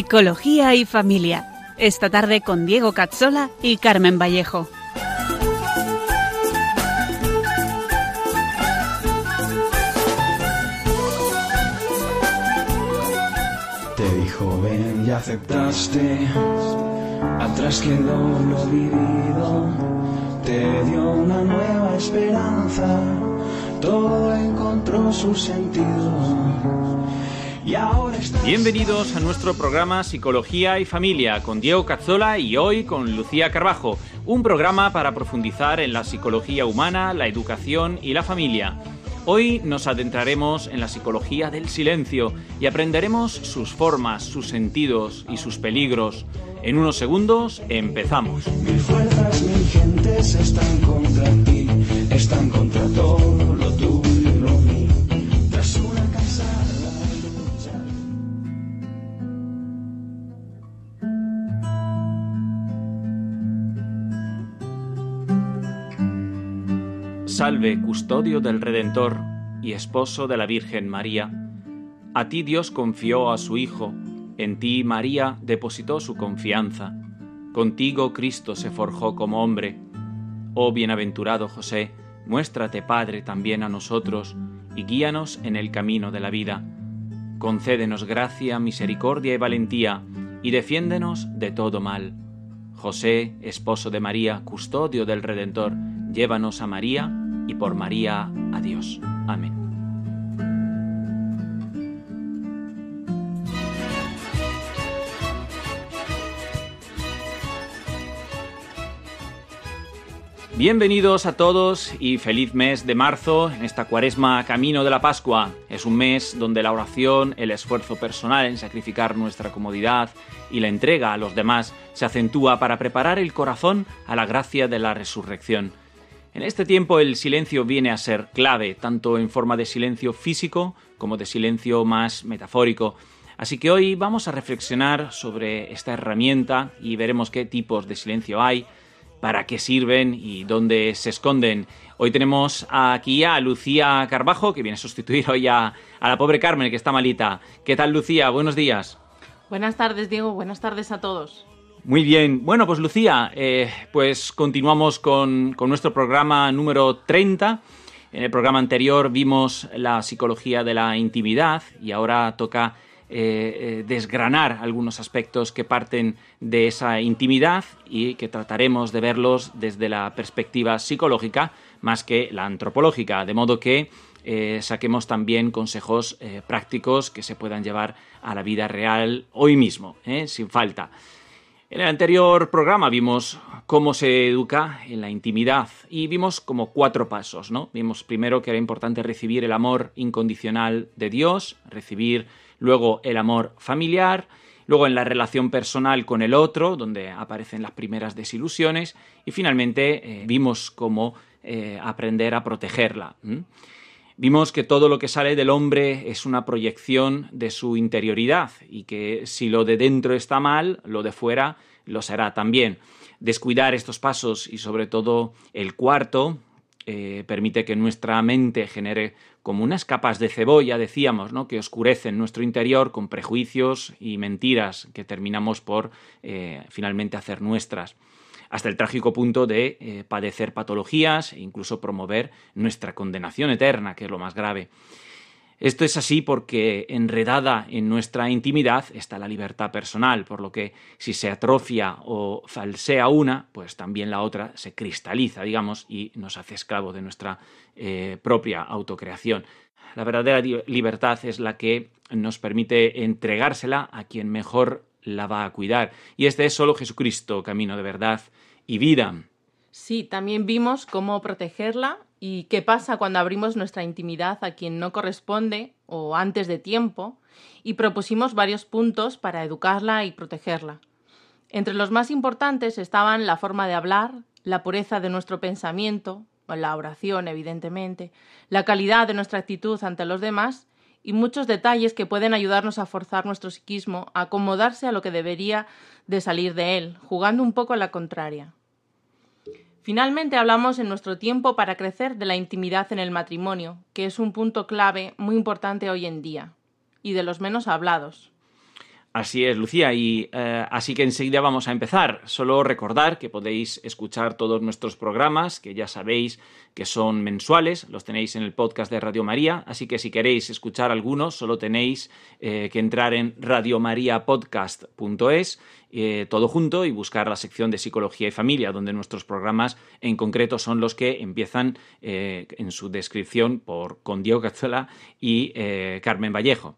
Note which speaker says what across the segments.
Speaker 1: Psicología y Familia. Esta tarde con Diego Cazzola y Carmen Vallejo.
Speaker 2: Te dijo ven y aceptaste, atrás quedó lo vivido, te dio una nueva esperanza, todo encontró su sentido.
Speaker 3: Bienvenidos a nuestro programa Psicología y Familia con Diego Cazzola y hoy con Lucía Carbajo, un programa para profundizar en la psicología humana, la educación y la familia. Hoy nos adentraremos en la psicología del silencio y aprenderemos sus formas, sus sentidos y sus peligros. En unos segundos empezamos.
Speaker 2: Mil fuerzas, mil gentes están contra ti, están contra todo
Speaker 3: Salve, custodio del Redentor y esposo de la Virgen María. A ti Dios confió a su Hijo, en ti María depositó su confianza. Contigo Cristo se forjó como hombre. Oh bienaventurado José, muéstrate Padre también a nosotros y guíanos en el camino de la vida. Concédenos gracia, misericordia y valentía, y defiéndenos de todo mal. José, esposo de María, custodio del Redentor, llévanos a María y por María a Dios. Amén. Bienvenidos a todos y feliz mes de marzo en esta cuaresma camino de la Pascua. Es un mes donde la oración, el esfuerzo personal en sacrificar nuestra comodidad y la entrega a los demás se acentúa para preparar el corazón a la gracia de la resurrección. En este tiempo el silencio viene a ser clave, tanto en forma de silencio físico como de silencio más metafórico. Así que hoy vamos a reflexionar sobre esta herramienta y veremos qué tipos de silencio hay, para qué sirven y dónde se esconden. Hoy tenemos aquí a Lucía Carbajo, que viene a sustituir hoy a, a la pobre Carmen, que está malita. ¿Qué tal, Lucía? Buenos días.
Speaker 4: Buenas tardes, Diego. Buenas tardes a todos.
Speaker 3: Muy bien. Bueno, pues Lucía, eh, pues continuamos con, con nuestro programa número 30. En el programa anterior vimos la psicología de la intimidad y ahora toca eh, eh, desgranar algunos aspectos que parten de esa intimidad y que trataremos de verlos desde la perspectiva psicológica más que la antropológica, de modo que saquemos también consejos prácticos que se puedan llevar a la vida real hoy mismo, sin falta. En el anterior programa vimos cómo se educa en la intimidad y vimos como cuatro pasos, ¿no? Vimos primero que era importante recibir el amor incondicional de Dios, recibir luego el amor familiar, luego en la relación personal con el otro, donde aparecen las primeras desilusiones, y finalmente eh, vimos cómo eh, aprender a protegerla. Vimos que todo lo que sale del hombre es una proyección de su interioridad y que si lo de dentro está mal, lo de fuera lo será también. Descuidar estos pasos y sobre todo el cuarto eh, permite que nuestra mente genere como unas capas de cebolla, decíamos, ¿no? que oscurecen nuestro interior con prejuicios y mentiras que terminamos por eh, finalmente hacer nuestras hasta el trágico punto de eh, padecer patologías e incluso promover nuestra condenación eterna, que es lo más grave. Esto es así porque enredada en nuestra intimidad está la libertad personal, por lo que si se atrofia o falsea una, pues también la otra se cristaliza, digamos, y nos hace esclavo de nuestra eh, propia autocreación. La verdadera libertad es la que nos permite entregársela a quien mejor la va a cuidar. Y este es solo Jesucristo, camino de verdad y vida.
Speaker 4: Sí, también vimos cómo protegerla y qué pasa cuando abrimos nuestra intimidad a quien no corresponde o antes de tiempo y propusimos varios puntos para educarla y protegerla. Entre los más importantes estaban la forma de hablar, la pureza de nuestro pensamiento, la oración evidentemente, la calidad de nuestra actitud ante los demás y muchos detalles que pueden ayudarnos a forzar nuestro psiquismo a acomodarse a lo que debería de salir de él, jugando un poco a la contraria. Finalmente hablamos en nuestro tiempo para crecer de la intimidad en el matrimonio, que es un punto clave muy importante hoy en día, y de los menos hablados.
Speaker 3: Así es, Lucía, y eh, así que enseguida vamos a empezar. Solo recordar que podéis escuchar todos nuestros programas, que ya sabéis que son mensuales, los tenéis en el podcast de Radio María, así que si queréis escuchar algunos, solo tenéis eh, que entrar en radiomariapodcast.es, eh, todo junto, y buscar la sección de Psicología y Familia, donde nuestros programas en concreto son los que empiezan en su descripción por, con Diego Cazzola y Carmen Vallejo.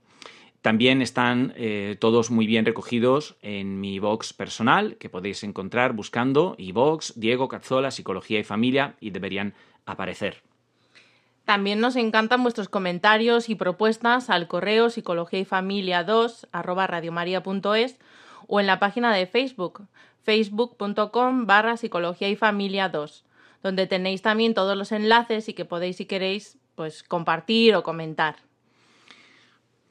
Speaker 3: También están eh, todos muy bien recogidos en mi box personal, que podéis encontrar buscando iVox, Diego Cazzola, Psicología y Familia, y deberían aparecer.
Speaker 4: También nos encantan vuestros comentarios y propuestas al correo psicología y familia 2 arroba radiomaria.es o en la página de Facebook, facebook.com barra psicología y familia 2, donde tenéis también todos los enlaces y que podéis, si queréis, pues compartir o comentar.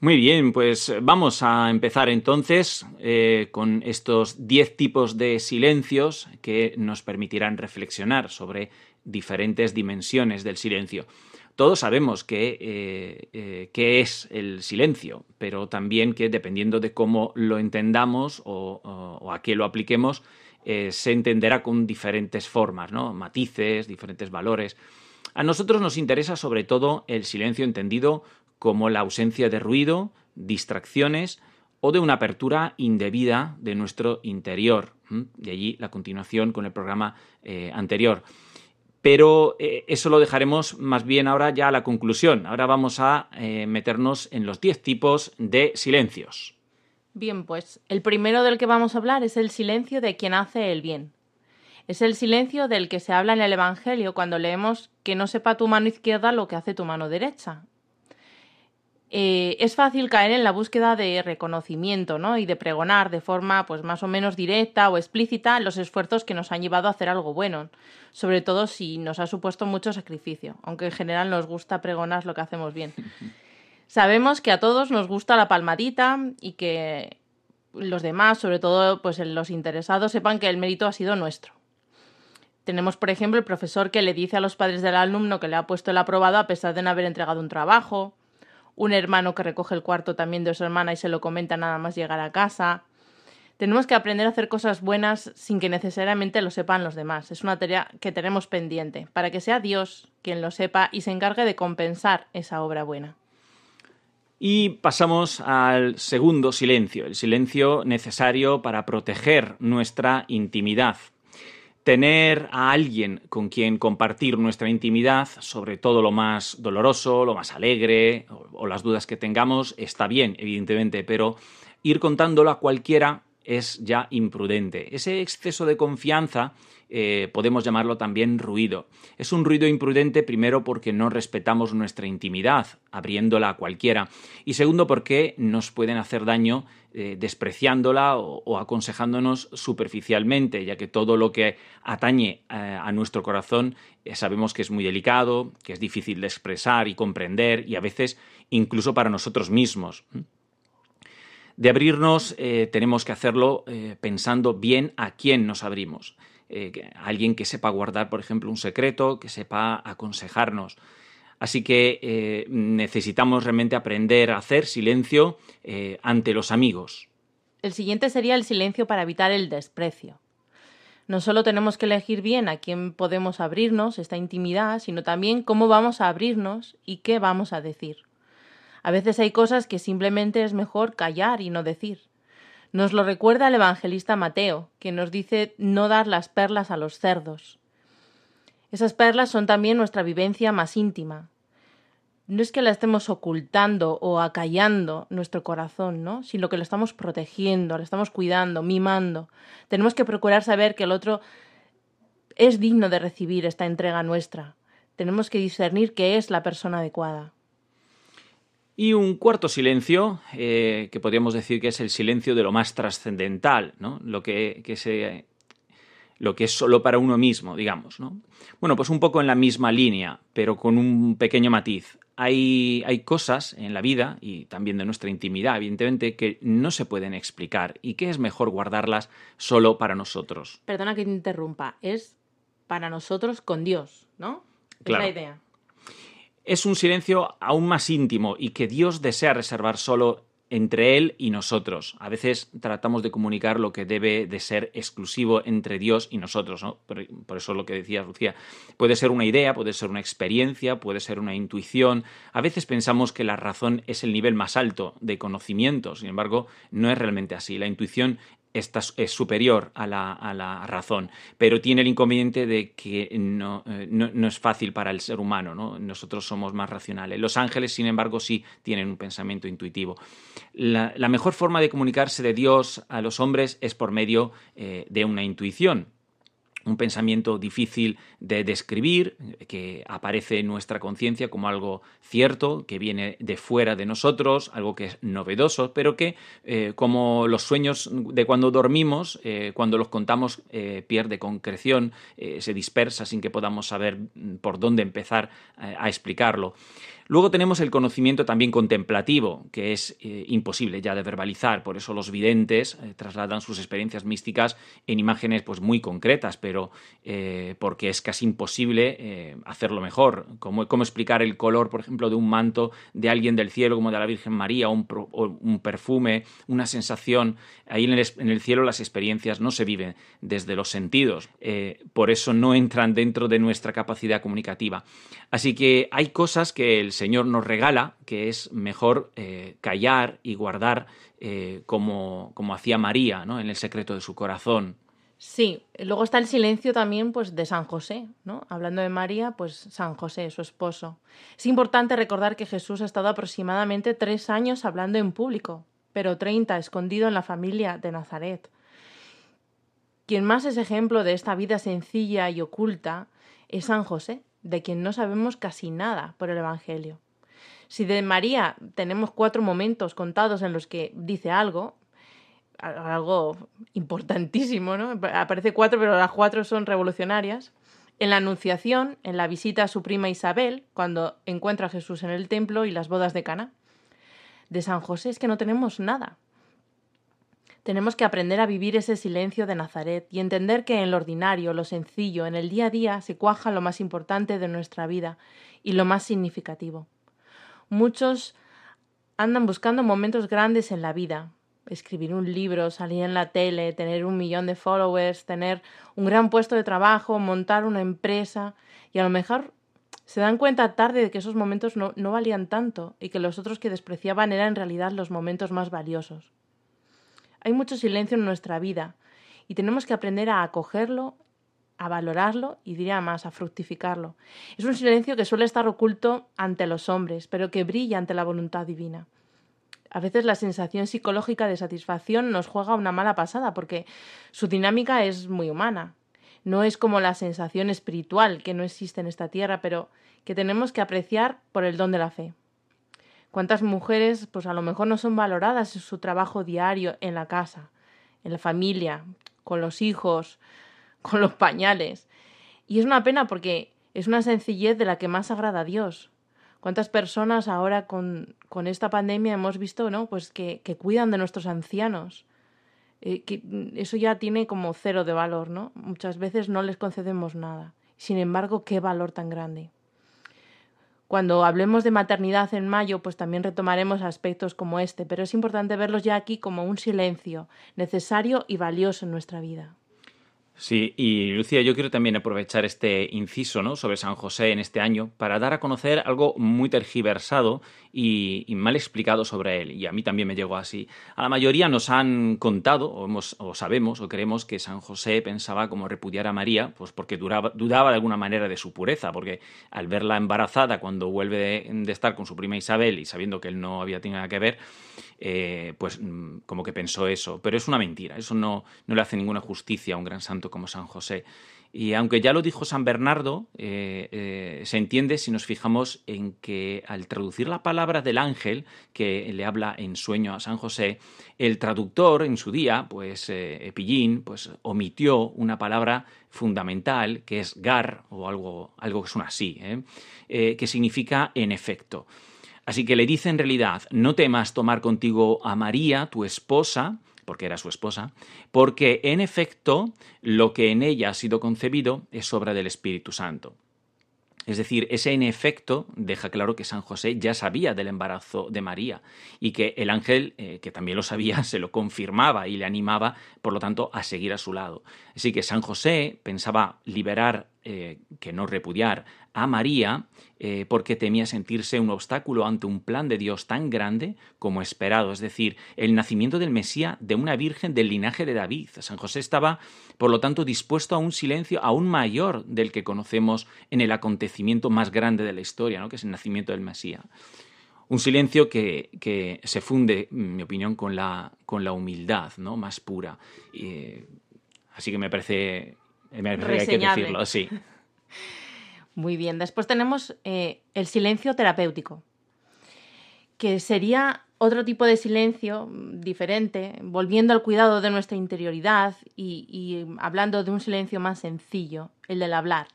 Speaker 3: Muy bien, pues vamos a empezar entonces eh, con estos 10 tipos de silencios que nos permitirán reflexionar sobre diferentes dimensiones del silencio. Todos sabemos que, eh, eh, qué es el silencio, pero también que dependiendo de cómo lo entendamos o, a qué lo apliquemos, se entenderá con diferentes formas, ¿no? matices, diferentes valores. A nosotros nos interesa sobre todo el silencio entendido como la ausencia de ruido, distracciones o de una apertura indebida de nuestro interior. De allí la continuación con el programa eh, anterior. Pero eh, eso lo dejaremos más bien ahora ya a la conclusión. Ahora vamos a eh, meternos en los 10 tipos de silencios.
Speaker 4: Bien, pues el primero del que vamos a hablar es el silencio de quien hace el bien. Es el silencio del que se habla en el Evangelio cuando leemos que no sepa tu mano izquierda lo que hace tu mano derecha. Eh, es fácil caer en la búsqueda de reconocimiento ¿no? y de pregonar de forma pues, más o menos directa o explícita los esfuerzos que nos han llevado a hacer algo bueno, sobre todo si nos ha supuesto mucho sacrificio, aunque en general nos gusta pregonar lo que hacemos bien. Sabemos que a todos nos gusta la palmadita y que los demás, sobre todo pues, los interesados, sepan que el mérito ha sido nuestro. Tenemos, por ejemplo, el profesor que le dice a los padres del alumno que le ha puesto el aprobado a pesar de no haber entregado un trabajo, un hermano que recoge el cuarto también de su hermana y se lo comenta nada más llegar a casa. Tenemos que aprender a hacer cosas buenas sin que necesariamente lo sepan los demás. Es una tarea que tenemos pendiente, para que sea Dios quien lo sepa y se encargue de compensar esa obra buena.
Speaker 3: Y pasamos al segundo silencio, el silencio necesario para proteger nuestra intimidad tener a alguien con quien compartir nuestra intimidad sobre todo lo más doloroso, lo más alegre o, las dudas que tengamos está bien, evidentemente, pero ir contándolo a cualquiera es ya imprudente. Ese exceso de confianza eh, podemos llamarlo también ruido. Es un ruido imprudente primero porque no respetamos nuestra intimidad, abriéndola a cualquiera, y segundo porque nos pueden hacer daño eh, despreciándola o, aconsejándonos superficialmente, ya que todo lo que atañe eh, a nuestro corazón sabemos que es muy delicado, que es difícil de expresar y comprender, y a veces incluso para nosotros mismos. De abrirnos tenemos que hacerlo pensando bien a quién nos abrimos. Eh, alguien que sepa guardar, por ejemplo, un secreto, que sepa aconsejarnos. Así que eh, necesitamos realmente aprender a hacer silencio eh, ante los amigos.
Speaker 4: El siguiente sería el silencio para evitar el desprecio. No solo tenemos que elegir bien a quién podemos abrirnos, esta intimidad, sino también cómo vamos a abrirnos y qué vamos a decir. A veces hay cosas que simplemente es mejor callar y no decir. Nos lo recuerda el evangelista Mateo, que nos dice no dar las perlas a los cerdos. Esas perlas son también nuestra vivencia más íntima. No es que la estemos ocultando o acallando nuestro corazón, ¿no? Sino que lo estamos protegiendo, lo estamos cuidando, mimando. Tenemos que procurar saber que el otro es digno de recibir esta entrega nuestra. Tenemos que discernir que es la persona adecuada.
Speaker 3: Y un cuarto silencio, eh, que podríamos decir que es el silencio de lo más trascendental, ¿no? lo, que, se, lo que es solo para uno mismo, digamos. ¿no? Bueno, pues un poco en la misma línea, pero con un pequeño matiz. Hay, hay cosas en la vida y también de nuestra intimidad, evidentemente, que no se pueden explicar y que es mejor guardarlas solo para nosotros.
Speaker 4: Perdona que te interrumpa, es para nosotros con Dios, ¿no?
Speaker 3: Claro.
Speaker 4: Es la idea
Speaker 3: es un silencio aún más íntimo y que Dios desea reservar solo entre Él y nosotros. A veces tratamos de comunicar lo que debe de ser exclusivo entre Dios y nosotros. ¿no? Por, por, eso lo que decía Lucía, puede ser una idea, puede ser una experiencia, puede ser una intuición. A veces pensamos que la razón es el nivel más alto de conocimiento, sin embargo, no es realmente así. La intuición es superior a la, a la, razón, pero tiene el inconveniente de que no, eh, no, no, es fácil para el ser humano, ¿no? nosotros somos más racionales. Los ángeles, sin embargo, sí tienen un pensamiento intuitivo. La, la mejor forma de comunicarse de Dios a los hombres es por medio eh, de una intuición un pensamiento difícil de describir, que aparece en nuestra conciencia como algo cierto, que viene de fuera de nosotros, algo que es novedoso, pero que, eh, como los sueños de cuando dormimos, eh, cuando los contamos, eh, pierde concreción, se dispersa sin que podamos saber por dónde empezar a explicarlo. Luego tenemos el conocimiento también contemplativo, que es eh, imposible ya de verbalizar, por eso los videntes eh, trasladan sus experiencias místicas en imágenes pues, muy concretas, pero eh, porque es casi imposible hacerlo mejor. Como, cómo explicar el color, por ejemplo, de un manto de alguien del cielo, como de la Virgen María, un, o un perfume, una sensación. Ahí en el, en el, cielo las experiencias no se viven desde los sentidos, por eso no entran dentro de nuestra capacidad comunicativa. Así que hay cosas que el Señor nos regala, que es mejor eh, callar y guardar eh, como, como, hacía María, ¿no? En el secreto de su corazón.
Speaker 4: Sí, luego está el silencio también pues, de San José, ¿no? Hablando de María, pues San José, su esposo. Es importante recordar que Jesús ha estado aproximadamente tres años hablando en público, pero treinta escondido en la familia de Nazaret. Quien más es ejemplo de esta vida sencilla y oculta es San José, de quien no sabemos casi nada por el Evangelio. Si de María tenemos cuatro momentos contados en los que dice algo, algo importantísimo, ¿no? Aparece cuatro, pero las cuatro son revolucionarias. En la Anunciación, en la visita a su prima Isabel, cuando encuentra a Jesús en el templo y las bodas de Cana. De San José es que no tenemos nada. Tenemos que aprender a vivir ese silencio de Nazaret y entender que en lo ordinario, lo sencillo, en el día a día se cuaja lo más importante de nuestra vida y lo más significativo. Muchos andan buscando momentos grandes en la vida, escribir un libro, salir en la tele, tener un millón de followers, tener un gran puesto de trabajo, montar una empresa y a lo mejor se dan cuenta tarde de que esos momentos no, no valían tanto y que los otros que despreciaban eran en realidad los momentos más valiosos. Hay mucho silencio en nuestra vida y tenemos que aprender a acogerlo, a valorarlo y diría más, a fructificarlo. Es un silencio que suele estar oculto ante los hombres, pero que brilla ante la voluntad divina. A veces la sensación psicológica de satisfacción nos juega una mala pasada porque su dinámica es muy humana. No es como la sensación espiritual que no existe en esta tierra, pero que tenemos que apreciar por el don de la fe cuántas mujeres pues a lo mejor no son valoradas en su trabajo diario en la casa, en la familia, con los hijos, con los pañales. Y es una pena porque es una sencillez de la que más agrada a Dios. ¿Cuántas personas ahora con, con esta pandemia hemos visto, ¿no? Pues que, que cuidan de nuestros ancianos. Eh, que eso ya tiene como cero de valor, ¿no? Muchas veces no les concedemos nada. Sin embargo, qué valor tan grande. Cuando hablemos de maternidad en mayo, pues también retomaremos aspectos como este, pero es importante verlos ya aquí como un silencio necesario y valioso en nuestra vida.
Speaker 3: Sí, y Lucía, yo quiero también aprovechar este inciso ¿no? sobre San José en este año para dar a conocer algo muy tergiversado y, mal explicado sobre él, y a mí también me llegó así. A la mayoría nos han contado, o, sabemos, o creemos que San José pensaba como repudiar a María, pues porque duraba, dudaba de alguna manera de su pureza, porque al verla embarazada cuando vuelve de, estar con su prima Isabel y sabiendo que él no había tenido nada que ver, eh, pues como que pensó eso. Pero es una mentira, eso no, no le hace ninguna justicia a un gran santo como San José. Y aunque ya lo dijo San Bernardo, eh, eh, se entiende si nos fijamos en que al traducir la palabra del ángel que le habla en sueño a San José, el traductor en su día, pues eh, Pillín, pues omitió una palabra fundamental que es gar o algo, algo que suena así, que significa en efecto. Así que le dice en realidad, no temas tomar contigo a María, tu esposa, porque era su esposa, porque en efecto lo que en ella ha sido concebido es obra del Espíritu Santo. Es decir, ese en efecto deja claro que San José ya sabía del embarazo de María y que el ángel, eh, que también lo sabía, se lo confirmaba y le animaba, por lo tanto, a seguir a su lado. Así que San José pensaba liberar, eh, que no repudiar, a María eh, porque temía sentirse un obstáculo ante un plan de Dios tan grande como esperado, es decir, el nacimiento del Mesías de una virgen del linaje de David. San José estaba, por lo tanto, dispuesto a un silencio aún mayor del que conocemos en el acontecimiento más grande de la historia, ¿no? que es el nacimiento del Mesías. Un silencio que, que, se funde, en mi opinión, con la, con la humildad ¿no? más pura. así que me parece, me parece que hay que decirlo, sí.
Speaker 4: Muy bien. Después tenemos eh, el silencio terapéutico, que sería otro tipo de silencio mm, diferente, volviendo al cuidado de nuestra interioridad y, hablando de un silencio más sencillo, el del hablar.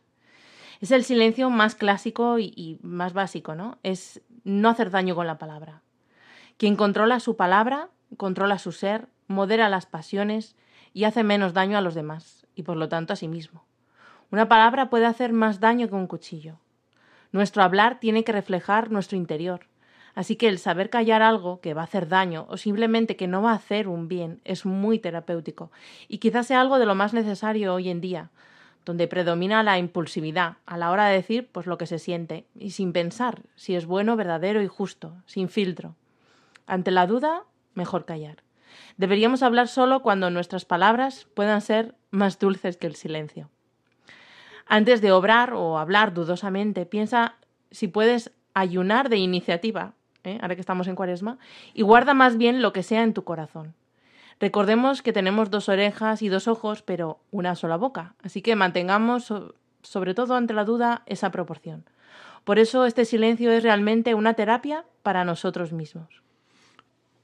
Speaker 4: Es el silencio más clásico y, y más básico, ¿no? Es no hacer daño con la palabra. Quien controla su palabra, controla su ser, modera las pasiones y hace menos daño a los demás, y por lo tanto a sí mismo. Una palabra puede hacer más daño que un cuchillo. Nuestro hablar tiene que reflejar nuestro interior. Así que el saber callar algo que va a hacer daño o simplemente que no va a hacer un bien es muy terapéutico y quizás sea algo de lo más necesario hoy en día, donde predomina la impulsividad a la hora de decir pues lo que se siente y sin pensar si es bueno, verdadero y justo, sin filtro. Ante la duda, mejor callar. Deberíamos hablar solo cuando nuestras palabras puedan ser más dulces que el silencio. Antes de obrar o hablar dudosamente, piensa si puedes ayunar de iniciativa, ¿eh? ahora que estamos en cuaresma, y guarda más bien lo que sea en tu corazón. Recordemos que tenemos dos orejas y dos ojos, pero una sola boca, así que mantengamos, sobre todo ante la duda, esa proporción. Por eso este silencio es realmente una terapia para nosotros mismos.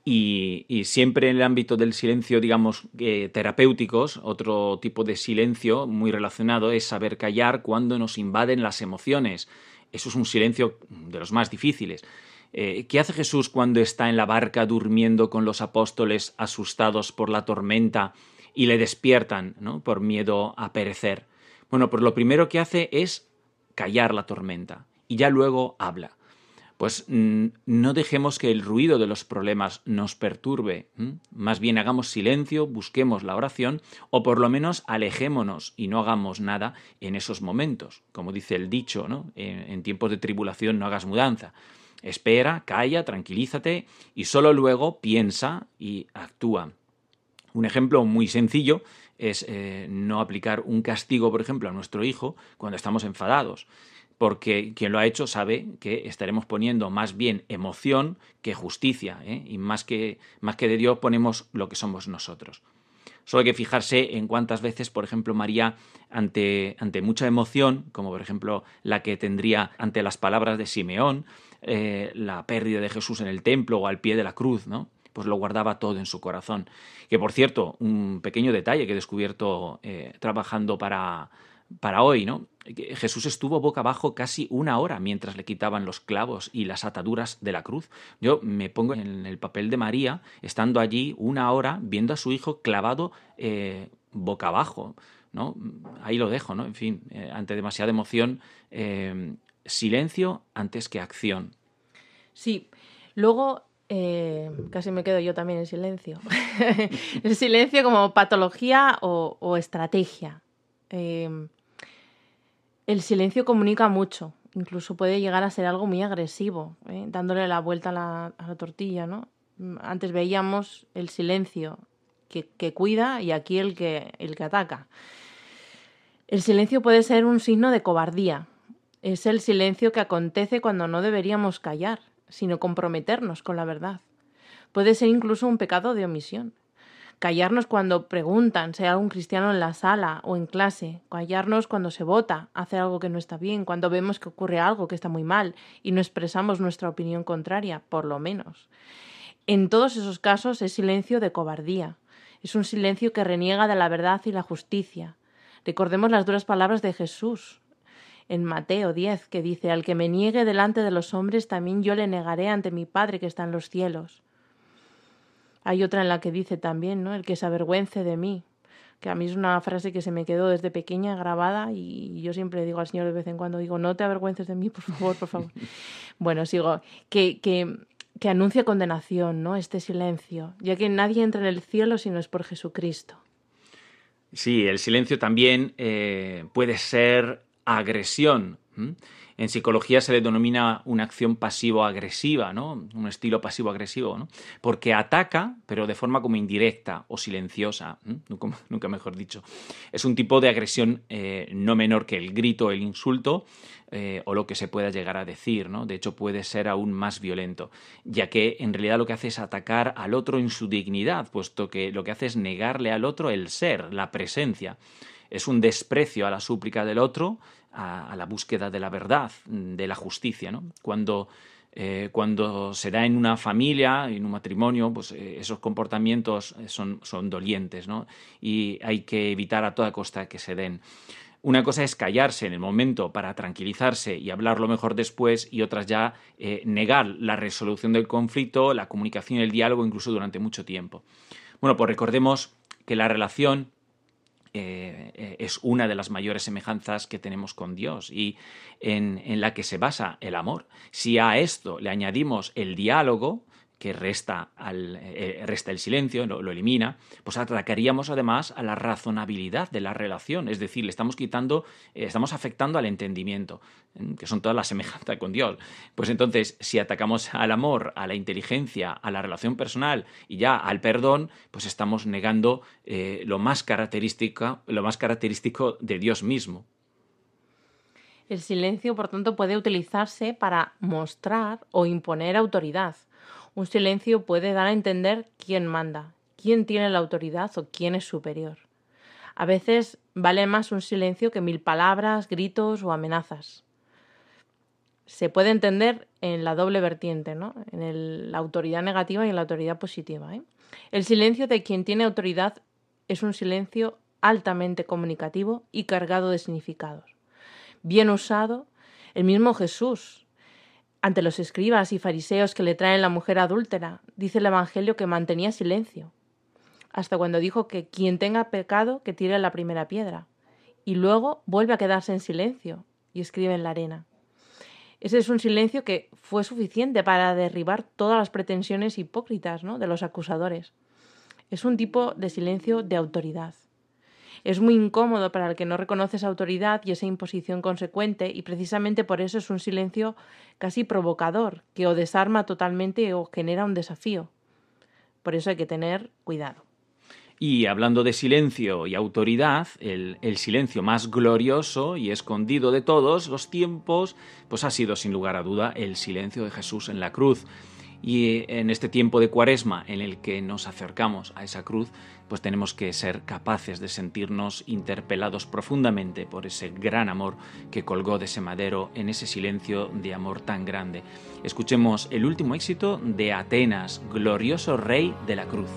Speaker 3: Y, siempre en el ámbito del silencio, digamos, eh, terapéuticos, otro tipo de silencio muy relacionado es saber callar cuando nos invaden las emociones. Eso es un silencio de los más difíciles. Eh, ¿Qué hace Jesús cuando está en la barca durmiendo con los apóstoles asustados por la tormenta y le despiertan ¿no? por miedo a perecer? Bueno, pues lo primero que hace es callar la tormenta y ya luego habla pues mm, no dejemos que el ruido de los problemas nos perturbe. Más bien hagamos silencio, busquemos la oración o por lo menos alejémonos y no hagamos nada en esos momentos. Como dice el dicho, ¿no? en, tiempos de tribulación no hagas mudanza. Espera, calla, tranquilízate y solo luego piensa y actúa. Un ejemplo muy sencillo es eh, no aplicar un castigo, por ejemplo, a nuestro hijo cuando estamos enfadados porque quien lo ha hecho sabe que estaremos poniendo más bien emoción que justicia, ¿eh? y más que, más que de Dios ponemos lo que somos nosotros. Solo hay que fijarse en cuántas veces, por ejemplo, María, ante, ante mucha emoción, como por ejemplo la que tendría ante las palabras de Simeón, eh, la pérdida de Jesús en el templo o al pie de la cruz, ¿no? pues lo guardaba todo en su corazón. Que por cierto, un pequeño detalle que he descubierto eh, trabajando para, para hoy, ¿no? Jesús estuvo boca abajo casi una hora mientras le quitaban los clavos y las ataduras de la cruz. Yo me pongo en el papel de María, estando allí una hora viendo a su hijo clavado eh, boca abajo. ¿no? Ahí lo dejo, ¿no? En fin, eh, ante demasiada emoción, eh, silencio antes que acción.
Speaker 4: Sí, luego casi me quedo yo también en silencio. el silencio como patología o, estrategia. El silencio comunica mucho, incluso puede llegar a ser algo muy agresivo, ¿eh? dándole la vuelta a la, tortilla, ¿no? Antes veíamos el silencio que, que, cuida y aquí el que, el que ataca. El silencio puede ser un signo de cobardía. Es el silencio que acontece cuando no deberíamos callar, sino comprometernos con la verdad. Puede ser incluso un pecado de omisión callarnos cuando preguntan si hay algún cristiano en la sala o en clase, callarnos cuando se vota, hacer algo que no está bien, cuando vemos que ocurre algo que está muy mal y no expresamos nuestra opinión contraria, por lo menos. En todos esos casos es silencio de cobardía, es un silencio que reniega de la verdad y la justicia. Recordemos las duras palabras de Jesús en Mateo 10, que dice, Al que me niegue delante de los hombres, también yo le negaré ante mi Padre que está en los cielos. Hay otra en la que dice también, ¿no? El que se avergüence de mí. que a mí es una frase que se me quedó desde pequeña grabada y yo siempre digo al Señor de vez en cuando, digo, no te avergüences de mí, por favor, por favor. bueno, sigo, que, que, que anuncia condenación, ¿no? Este silencio, ya que nadie entra en el cielo si no es por Jesucristo.
Speaker 3: Sí, el silencio también eh, puede ser agresión. En psicología se le denomina una acción pasivo-agresiva, ¿no? Un estilo pasivo-agresivo, ¿no? Porque ataca, pero de forma como indirecta o silenciosa, nunca, mejor dicho. Es un tipo de agresión eh, no menor que el grito, el insulto, eh, o lo que se pueda llegar a decir, ¿no? De hecho, puede ser aún más violento, ya que en realidad lo que hace es atacar al otro en su dignidad, puesto que lo que hace es negarle al otro el ser, la presencia. Es un desprecio a la súplica del otro, a, la búsqueda de la verdad, de la justicia, ¿no? Cuando eh, cuando se da en una familia, en un matrimonio, pues eh, esos comportamientos son, son dolientes, ¿no? Y hay que evitar a toda costa que se den. Una cosa es callarse en el momento para tranquilizarse y hablarlo mejor después y otras ya eh, negar la resolución del conflicto, la comunicación y el diálogo incluso durante mucho tiempo. Bueno, pues recordemos que la relación eh, eh, es una de las mayores semejanzas que tenemos con Dios y en, en, la que se basa el amor. Si a esto le añadimos el diálogo, que resta, al, eh, resta el silencio, lo, elimina, pues atacaríamos además a la razonabilidad de la relación, es decir, le estamos quitando, eh, estamos afectando al entendimiento, que son todas las semejanzas con Dios. Pues entonces, si atacamos al amor, a la inteligencia, a la relación personal y ya al perdón, pues estamos negando eh, lo, más lo más característico de Dios mismo.
Speaker 4: El silencio, por tanto, puede utilizarse para mostrar o imponer autoridad un silencio puede dar a entender quién manda, quién tiene la autoridad o quién es superior. A veces vale más un silencio que mil palabras, gritos o amenazas. Se puede entender en la doble vertiente, ¿no? en la autoridad negativa y en la autoridad positiva. ¿eh? El silencio de quien tiene autoridad es un silencio altamente comunicativo y cargado de significados. Bien usado, el mismo Jesús ante los escribas y fariseos que le traen la mujer adúltera, dice el Evangelio que mantenía silencio, hasta cuando dijo que quien tenga pecado que tire la primera piedra, y luego vuelve a quedarse en silencio y escribe en la arena. Ese es un silencio que fue suficiente para derribar todas las pretensiones hipócritas ¿no? de los acusadores. Es un tipo de silencio de autoridad. Es muy incómodo para el que no reconoce esa autoridad y esa imposición consecuente y precisamente por eso es un silencio casi provocador, que o desarma totalmente o genera un desafío. Por eso hay que tener cuidado.
Speaker 3: Y hablando de silencio y autoridad, el, el, silencio más glorioso y escondido de todos los tiempos, pues ha sido sin lugar a duda el silencio de Jesús en la cruz. Y en este tiempo de cuaresma en el que nos acercamos a esa cruz, pues tenemos que ser capaces de sentirnos interpelados profundamente por ese gran amor que colgó de ese madero en ese silencio de amor tan grande. Escuchemos el último éxito de Atenas, glorioso rey de la cruz.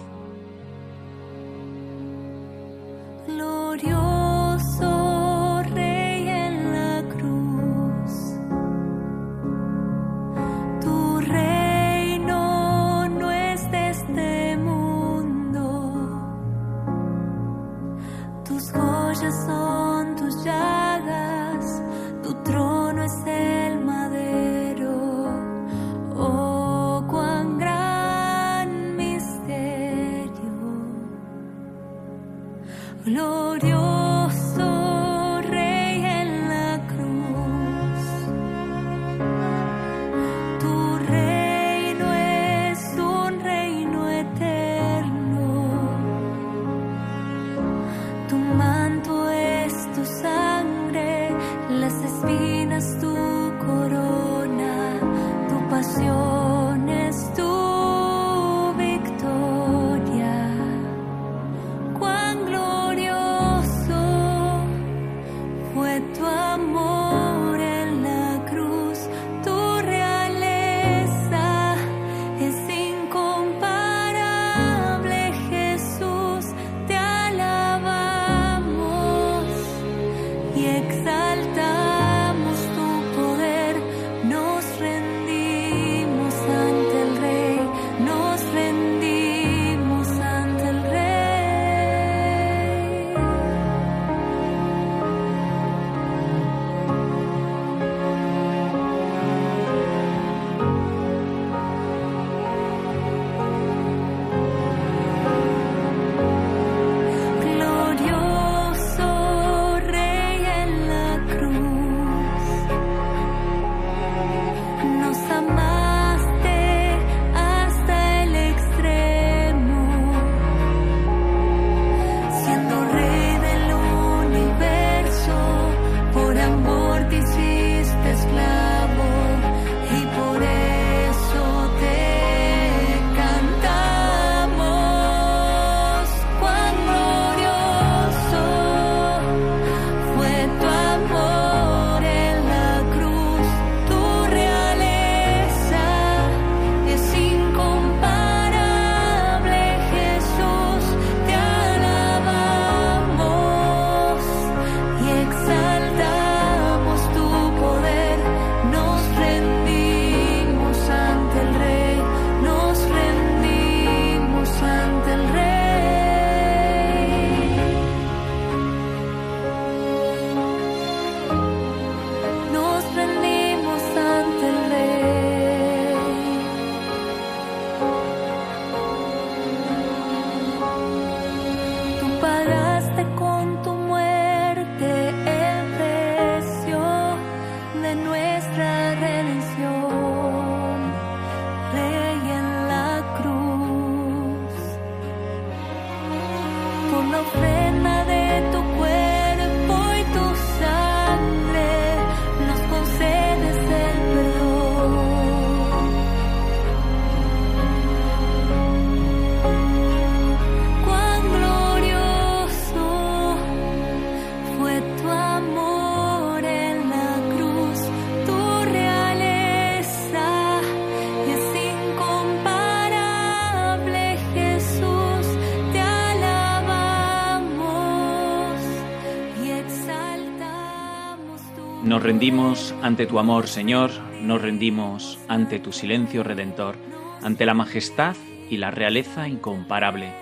Speaker 3: Rendimos ante tu amor, Señor, nos rendimos ante tu silencio redentor, ante la majestad y la realeza incomparable.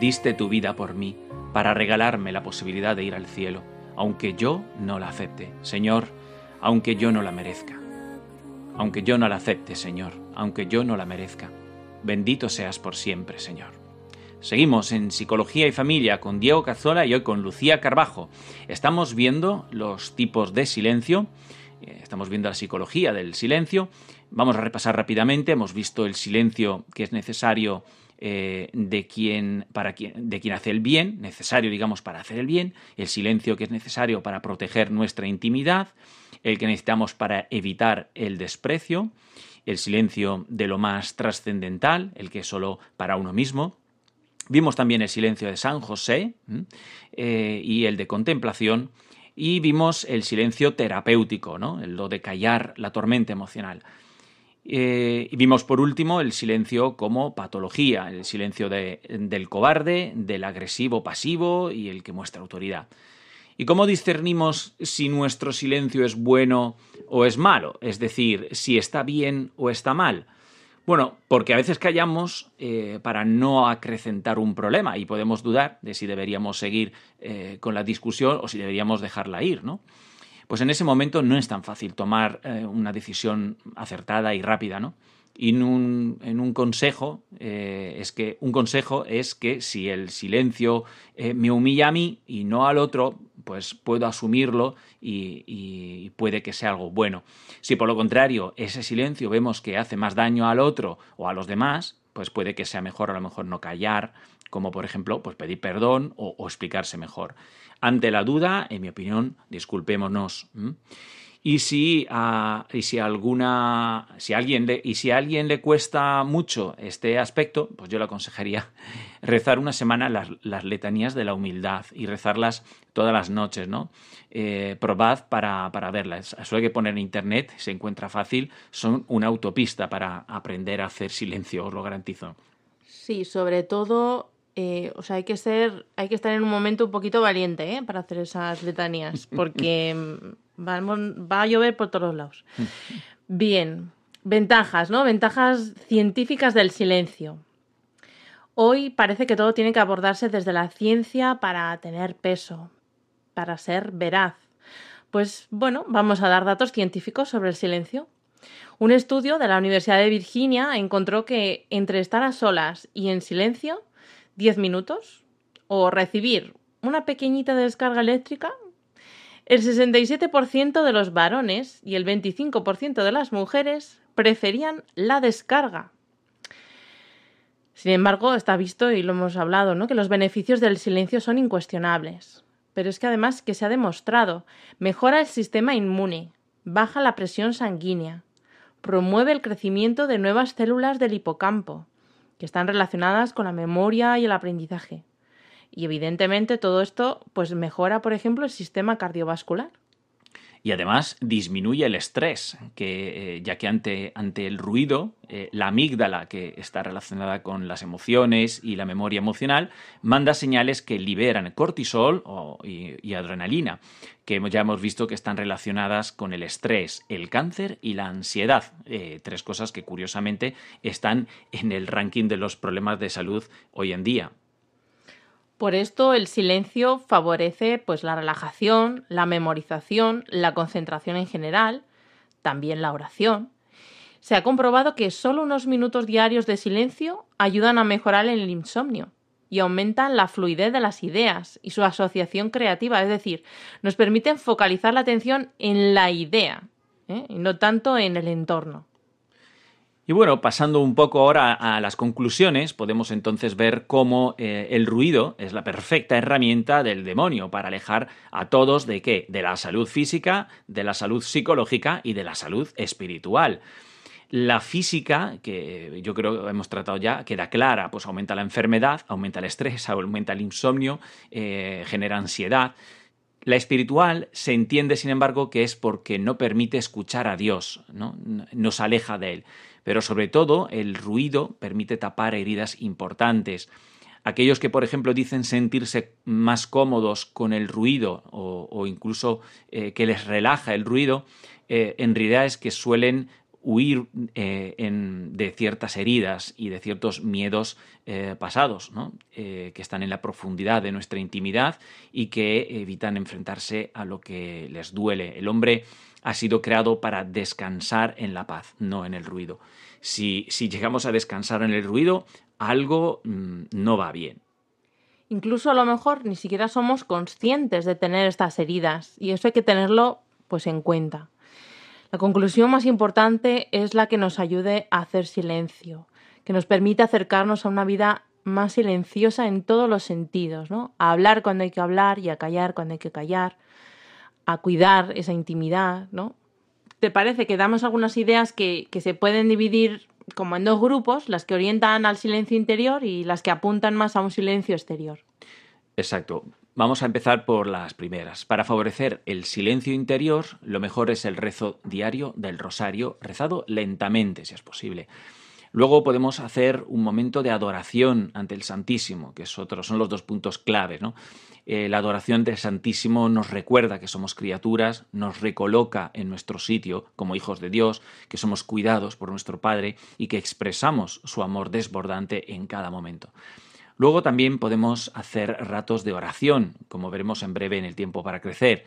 Speaker 3: Diste tu vida por mí, para regalarme la posibilidad de ir al cielo, aunque yo no la acepte, Señor, aunque yo no la merezca. Aunque yo no la acepte, Señor, aunque yo no la merezca. Bendito seas por siempre, Señor. Seguimos en Psicología y Familia con Diego Cazzola y hoy con Lucía Carbajo. Estamos viendo los tipos de silencio, eh, estamos viendo la psicología del silencio. Vamos a repasar rápidamente. Hemos visto el silencio que es necesario eh, de, quien, para quien, de quien hace el bien, necesario, digamos, para hacer el bien, el silencio que es necesario para proteger nuestra intimidad, el que necesitamos para evitar el desprecio, el silencio de lo más trascendental, el que es solo para uno mismo. Vimos también el silencio de San José eh, y el de contemplación. Y vimos el silencio terapéutico, ¿no? El lo de callar la tormenta emocional. Eh, y vimos por último el silencio como patología, el silencio de, del cobarde, del agresivo pasivo y el que muestra autoridad. ¿Y cómo discernimos si nuestro silencio es bueno o es malo? Es decir, si está bien o está mal. Bueno, porque a veces callamos eh, para no acrecentar un problema y podemos dudar de si deberíamos seguir eh, con la discusión o si deberíamos dejarla ir, ¿no? Pues en ese momento no es tan fácil tomar eh, una decisión acertada y rápida, ¿no? Y en un, en un consejo es que un consejo es que si el silencio me humilla a mí y no al otro, pues puedo asumirlo y, puede que sea algo bueno. Si por lo contrario ese silencio vemos que hace más daño al otro o a los demás, pues puede que sea mejor a lo mejor no callar, como por ejemplo pues pedir perdón o, explicarse mejor. Ante la duda, en mi opinión, disculpémonos. Y si a, y si alguna si alguien le, y si a alguien le cuesta mucho este aspecto, pues yo le aconsejaría rezar una semana las, las letanías de la humildad y rezarlas todas las noches, ¿no? Eh, probad para, para verlas. Eso hay que poner en internet, se encuentra fácil, son una autopista para aprender a hacer silencio, os lo garantizo.
Speaker 4: Sí, sobre todo, eh, o sea, hay que ser, hay que estar en un momento un poquito valiente, ¿eh? Para hacer esas letanías, porque va a llover por todos lados. Bien, ventajas, ¿no? Ventajas científicas del silencio. Hoy parece que todo tiene que abordarse desde la ciencia para tener peso, para ser veraz. Pues bueno, vamos a dar datos científicos sobre el silencio. Un estudio de la Universidad de Virginia encontró que entre estar a solas y en silencio 10 minutos o recibir una pequeñita descarga eléctrica, el 67% de los varones y el 25% de las mujeres preferían la descarga. Sin embargo, está visto y lo hemos hablado, ¿no? que los beneficios del silencio son incuestionables. Pero es que además que se ha demostrado, mejora el sistema inmune, baja la presión sanguínea, promueve el crecimiento de nuevas células del hipocampo, que están relacionadas con la memoria y el aprendizaje. Y evidentemente todo esto pues mejora, por ejemplo, el sistema cardiovascular.
Speaker 3: Y además disminuye el estrés, que, eh, ya que ante, ante el ruido, eh, la amígdala, que está relacionada con las emociones y la memoria emocional, manda señales que liberan cortisol o, y, adrenalina, que ya hemos visto que están relacionadas con el estrés, el cáncer y la ansiedad. Eh, tres cosas que curiosamente están en el ranking de los problemas de salud hoy en día.
Speaker 4: Por esto el silencio favorece pues la relajación, la memorización, la concentración en general, también la oración. Se ha comprobado que solo unos minutos diarios de silencio ayudan a mejorar el insomnio y aumentan la fluidez de las ideas y su asociación creativa, es decir, nos permiten focalizar la atención en la idea ¿eh? y no tanto en el entorno.
Speaker 3: Y bueno, pasando un poco ahora a las conclusiones, podemos entonces ver cómo eh, el ruido es la perfecta herramienta del demonio para alejar a todos de qué? De la salud física, de la salud psicológica y de la salud espiritual. La física, que yo creo que hemos tratado ya, queda clara, pues aumenta la enfermedad, aumenta el estrés, aumenta el insomnio, eh, genera ansiedad. La espiritual se entiende, sin embargo, que es porque no permite escuchar a Dios, ¿no? nos aleja de Él pero sobre todo el ruido permite tapar heridas importantes. Aquellos que, por ejemplo, dicen sentirse más cómodos con el ruido o, incluso eh, que les relaja el ruido, eh, en realidad es que suelen huir eh, de ciertas heridas y de ciertos miedos pasados, que están en la profundidad de nuestra intimidad y que evitan enfrentarse a lo que les duele. El hombre ha sido creado para descansar en la paz, no en el ruido. Si, si llegamos a descansar en el ruido, algo mm, no va bien.
Speaker 4: Incluso a lo mejor ni siquiera somos conscientes de tener estas heridas y eso hay que tenerlo pues en cuenta. La conclusión más importante es la que nos ayude a hacer silencio, que nos permite acercarnos a una vida más silenciosa en todos los sentidos, ¿no? A hablar cuando hay que hablar y a callar cuando hay que callar, a cuidar esa intimidad, ¿no? ¿Te parece que damos algunas ideas que, que se pueden dividir como en dos grupos, las que orientan al silencio interior y las que apuntan más a un silencio exterior?
Speaker 3: Exacto. Vamos a empezar por las primeras. Para favorecer el silencio interior, lo mejor es el rezo diario del rosario, rezado lentamente, si es posible. Luego podemos hacer un momento de adoración ante el Santísimo, que es otro, son los dos puntos claves, ¿no? Eh, la adoración del Santísimo nos recuerda que somos criaturas, nos recoloca en nuestro sitio como hijos de Dios, que somos cuidados por nuestro Padre y que expresamos su amor desbordante en cada momento. Luego también podemos hacer ratos de oración, como veremos en breve en el tiempo para crecer,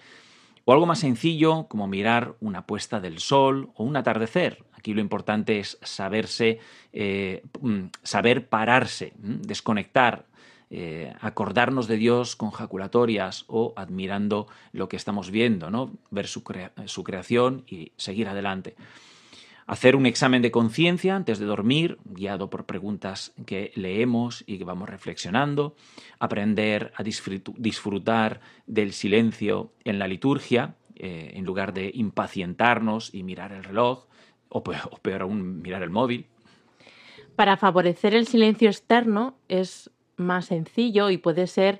Speaker 3: o algo más sencillo como mirar una puesta del sol o un atardecer. Aquí lo importante es saberse, eh, mm, saber pararse, desconectar, eh, acordarnos de Dios con jaculatorias o admirando lo que estamos viendo, ¿no? ver su creación y seguir adelante. Hacer un examen de conciencia antes de dormir, guiado por preguntas que leemos y que vamos reflexionando. Aprender a disfrutar del silencio en la liturgia, eh, en lugar de impacientarnos y mirar el reloj, o o peor aún, mirar el móvil.
Speaker 4: Para favorecer el silencio externo es más sencillo y puede ser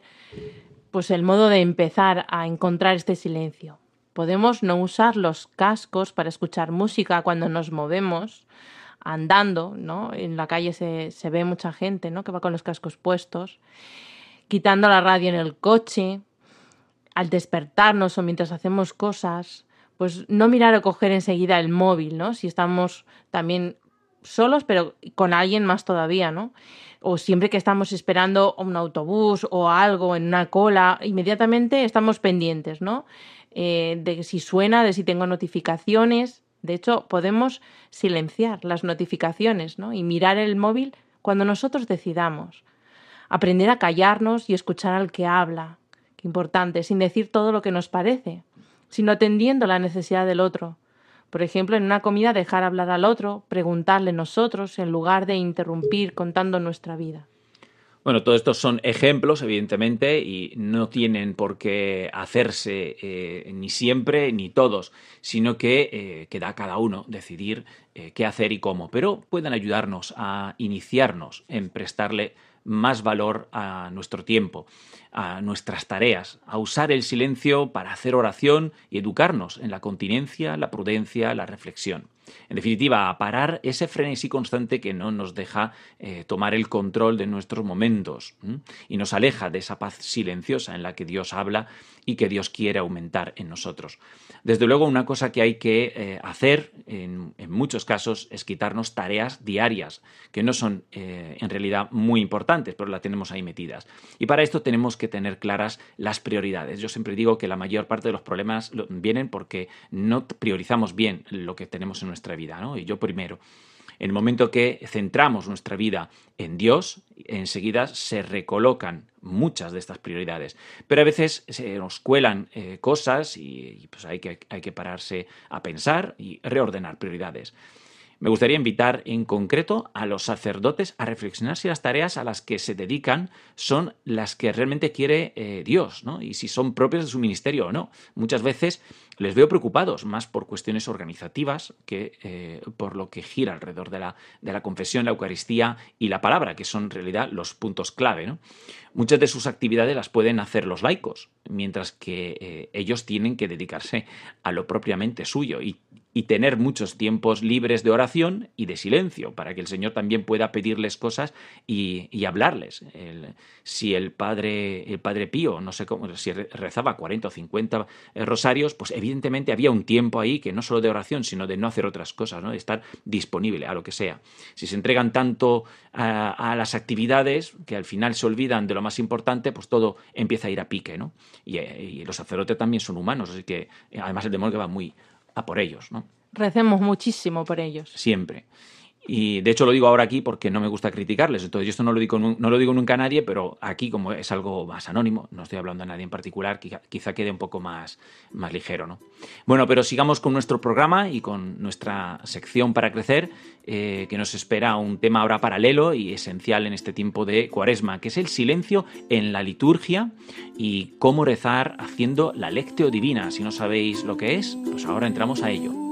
Speaker 4: pues el modo de empezar a encontrar este silencio. Podemos no usar los cascos para escuchar música cuando nos movemos, andando, ¿no? En la calle se, se ve mucha gente, ¿no? Que va con los cascos puestos, quitando la radio en el coche, al despertarnos o mientras hacemos cosas, pues no mirar o coger enseguida el móvil, ¿no? Si estamos también solos, pero con alguien más todavía, ¿no? O siempre que estamos esperando un autobús o algo en una cola, inmediatamente estamos pendientes, ¿no? Eh, de si suena, de si tengo notificaciones. De hecho, podemos silenciar las notificaciones, ¿no? Y mirar el móvil cuando nosotros decidamos. Aprender a callarnos y escuchar al que habla. Qué importante, sin decir todo lo que nos parece, sino atendiendo la necesidad del otro por ejemplo, en una comida dejar hablar al otro, preguntarle nosotros, en lugar de interrumpir contando nuestra vida.
Speaker 3: Bueno, todos estos son ejemplos, evidentemente, y no tienen por qué hacerse eh, ni siempre ni todos, sino que eh, queda a cada uno decidir eh, qué hacer y cómo. Pero pueden ayudarnos a iniciarnos en prestarle más valor a nuestro tiempo, a nuestras tareas, a usar el silencio para hacer oración y educarnos en la continencia, la prudencia, la reflexión. En definitiva, a parar ese frenesí constante que no nos deja eh, tomar el control de nuestros momentos y nos aleja de esa paz silenciosa en la que Dios habla y que Dios quiere aumentar en nosotros. Desde luego, una cosa que hay que eh, hacer en, muchos casos es quitarnos tareas diarias, que no son eh, en realidad muy importantes, pero las tenemos ahí metidas. Y para esto tenemos que tener claras las prioridades. Yo siempre digo que la mayor parte de los problemas vienen porque no priorizamos bien lo que tenemos en nuestra nuestra vida, ¿no? Y yo primero. En el momento que centramos nuestra vida en Dios, enseguida se recolocan muchas de estas prioridades. Pero a veces se nos cuelan eh, cosas y, pues hay que, hay que pararse a pensar y reordenar prioridades. me gustaría invitar en concreto a los sacerdotes a reflexionar si las tareas a las que se dedican son las que realmente quiere eh, Dios, ¿no? Y si son propias de su ministerio o no. Muchas veces les veo preocupados más por cuestiones organizativas que eh, por lo que gira alrededor de la, de la confesión, la Eucaristía y la palabra, que son en realidad los puntos clave. Muchas de sus actividades las pueden hacer los laicos, mientras que eh, ellos tienen que dedicarse a lo propiamente suyo y, y tener muchos tiempos libres de oración y de silencio, para que el Señor también pueda pedirles cosas y, y hablarles. El- si el padre, el padre Pío, no sé cómo, si re- rezaba 40 o 50 eh, rosarios, pues evidentemente había un tiempo ahí que no solo de oración, sino de no hacer otras cosas, ¿no? de estar disponible a lo que sea. Si se entregan tanto a, a las actividades que al final se olvidan de lo más importante, pues todo empieza a ir a pique, ¿no? Y, eh, y los sacerdotes también son humanos, así que eh, además el demonio va muy a por ellos, ¿no?
Speaker 4: Recemos muchísimo por ellos.
Speaker 3: Siempre. Y de hecho lo digo ahora aquí porque no me gusta criticarles. Entonces yo esto no lo digo, nunca a nadie, pero aquí como es algo más anónimo, no estoy hablando a nadie en particular, quizá, quizá quede un poco más, más ligero, ¿no? Bueno, pero sigamos con nuestro programa y con nuestra sección para crecer, eh, que nos espera un tema ahora paralelo y esencial en este tiempo de cuaresma, que es el silencio en la liturgia y cómo rezar haciendo la lectio divina. Si no sabéis lo que es, pues ahora entramos a ello.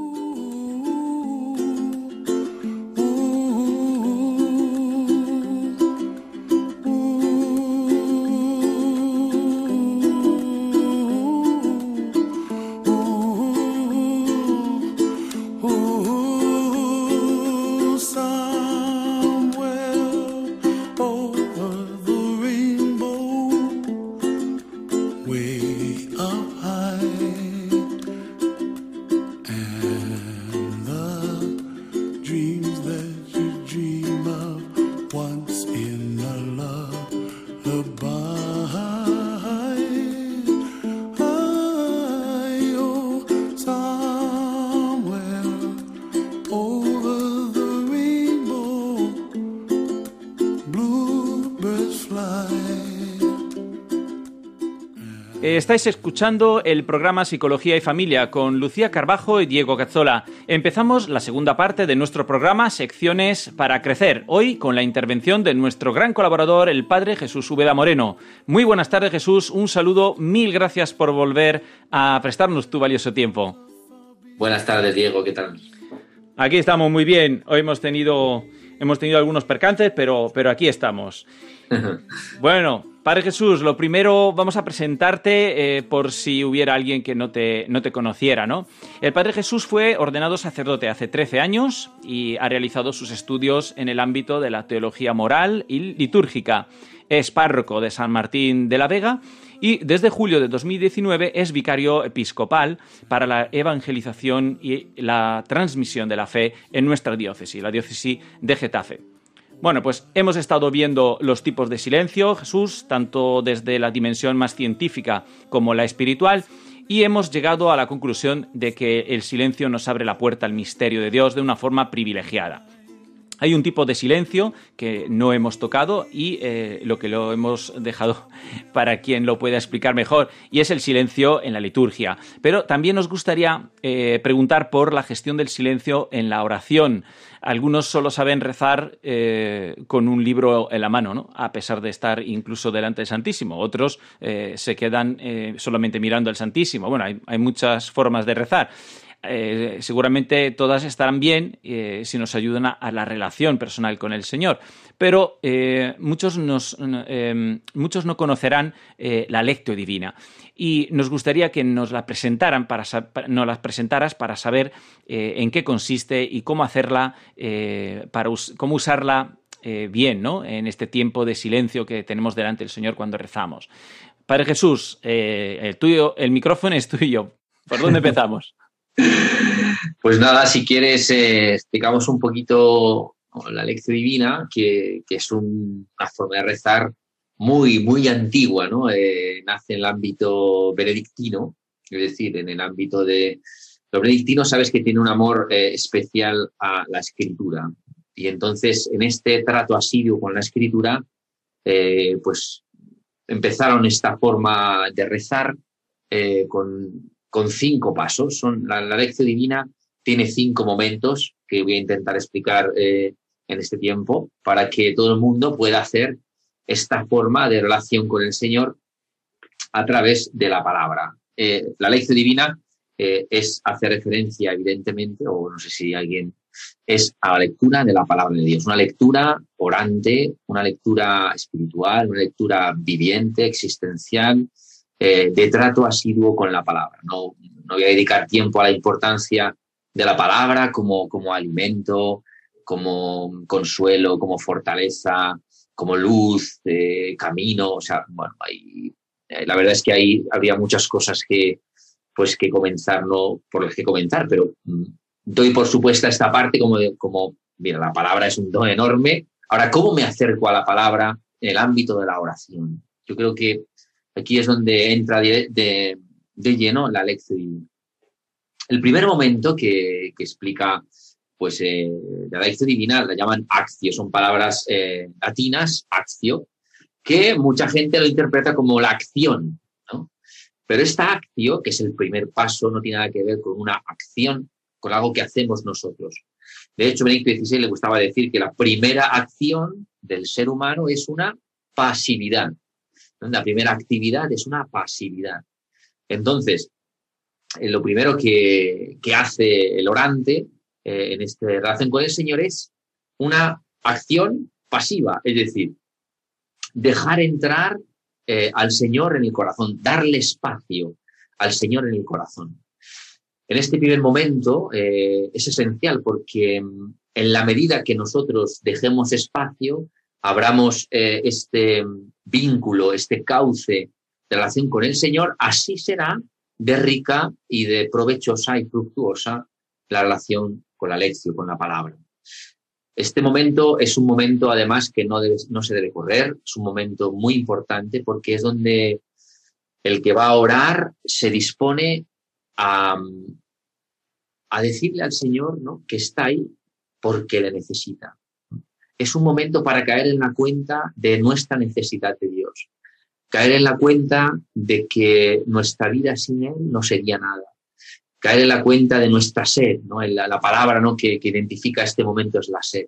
Speaker 3: Estáis escuchando el programa Psicología y Familia con Lucía Carbajo y Diego Cazzola. Empezamos la segunda parte de nuestro programa Secciones para Crecer, hoy con la intervención de nuestro gran colaborador, el Padre Jesús Úbeda Moreno. Muy buenas tardes Jesús, un saludo, mil gracias por volver a prestarnos tu valioso tiempo.
Speaker 5: Buenas tardes, Diego, ¿qué tal?
Speaker 3: Aquí estamos muy bien, hoy hemos tenido, hemos tenido algunos percances, pero, pero aquí estamos. Bueno, Padre Jesús, lo primero vamos a presentarte eh, por si hubiera alguien que no te, no te conociera, ¿no? El Padre Jesús fue ordenado sacerdote hace 13 años y ha realizado sus estudios en el ámbito de la teología moral y litúrgica. Es párroco de San Martín de la Vega y desde julio de 2019 es vicario episcopal para la evangelización y la transmisión de la fe en nuestra diócesis, la diócesis de Getafe. Bueno, pues hemos estado viendo los tipos de silencio, Jesús, tanto desde la dimensión más científica como la espiritual, y hemos llegado a la conclusión de que el silencio nos abre la puerta al misterio de Dios de una forma privilegiada. Hay un tipo de silencio que no hemos tocado y eh, lo que lo hemos dejado para quien lo pueda explicar mejor, y es el silencio en la liturgia. Pero también nos gustaría eh, preguntar por la gestión del silencio en la oración. Algunos solo saben rezar eh, con un libro en la mano, ¿no? a pesar de estar incluso delante del Santísimo. Otros se quedan solamente mirando al Santísimo. Bueno, hay muchas formas de rezar. Eh, seguramente todas estarán bien eh, si nos ayudan a, la relación personal con el Señor. Pero eh, muchos, nos, eh, muchos no conocerán la lectio divina. Y nos gustaría que nos la presentaran para, nos las presentaras para saber en qué consiste y cómo hacerla, para cómo usarla bien ¿no? en este tiempo de silencio que tenemos delante del Señor cuando rezamos. Padre Jesús, el, tuyo, el micrófono es tuyo. ¿Por dónde empezamos?
Speaker 5: Pues nada, si quieres, eh, explicamos un poquito la lección divina, que, es un, una forma de rezar muy, muy antigua, ¿no? Eh, nace en el ámbito benedictino, es decir, en el ámbito de... Los benedictinos sabes que tiene un amor eh, especial a la escritura. Y entonces, en este trato asiduo con la escritura, eh, pues empezaron esta forma de rezar con, con cinco pasos. Son, la, la lección divina tiene cinco momentos que voy a intentar explicar eh, en este tiempo para que todo el mundo pueda hacer esta forma de relación con el Señor a través de la palabra. Eh, la lección divina eh, es hacer referencia, evidentemente, o no sé si alguien es a la lectura de la palabra de Dios, una lectura orante, una lectura espiritual, una lectura viviente, existencial, eh, de trato asiduo con la palabra. No, no voy a dedicar tiempo a la importancia de la palabra como, como alimento, como consuelo, como fortaleza, como luz, eh, camino, o sea, bueno, hay, eh, la verdad es que ahí habría muchas cosas que, pues, que comenzar, no por las que comentar, pero mm, doy por supuesta esta parte como, como, mira, la palabra es un don enorme. Ahora, ¿cómo me acerco a la palabra en el ámbito de la oración? Yo creo que aquí es donde entra de, de, lleno la lección El primer momento que, que explica pues eh, la lección divina la llaman accio, son palabras eh, latinas, accio, que mucha gente lo interpreta como la acción, ¿no? Pero esta accio, que es el primer paso, no tiene nada que ver con una acción, con algo que hacemos nosotros. De hecho, Benedicto XVI le gustaba decir que la primera acción del ser humano es una pasividad. La primera actividad es una pasividad. Entonces, eh, lo primero que, hace el orante eh, en esta relación con el Señor es una acción pasiva, es decir, dejar entrar eh, al Señor en el corazón, darle espacio al Señor en el corazón. En este primer momento eh, es esencial porque mm, en la medida que nosotros dejemos espacio, abramos eh, este vínculo, este cauce de relación con el Señor, así será de rica y de provechosa y fructuosa la relación con la lección, con la palabra. Este momento es un momento, además, que no, debe, no se debe correr, es un momento muy importante porque es donde el que va a orar se dispone a, a decirle al Señor ¿no? que está ahí porque le necesita. Es un momento para caer en la cuenta de nuestra necesidad de Dios, caer en la cuenta de que nuestra vida sin Él no sería nada, caer en la cuenta de nuestra sed, ¿no? La, la palabra ¿no? que, que, identifica este momento es la sed,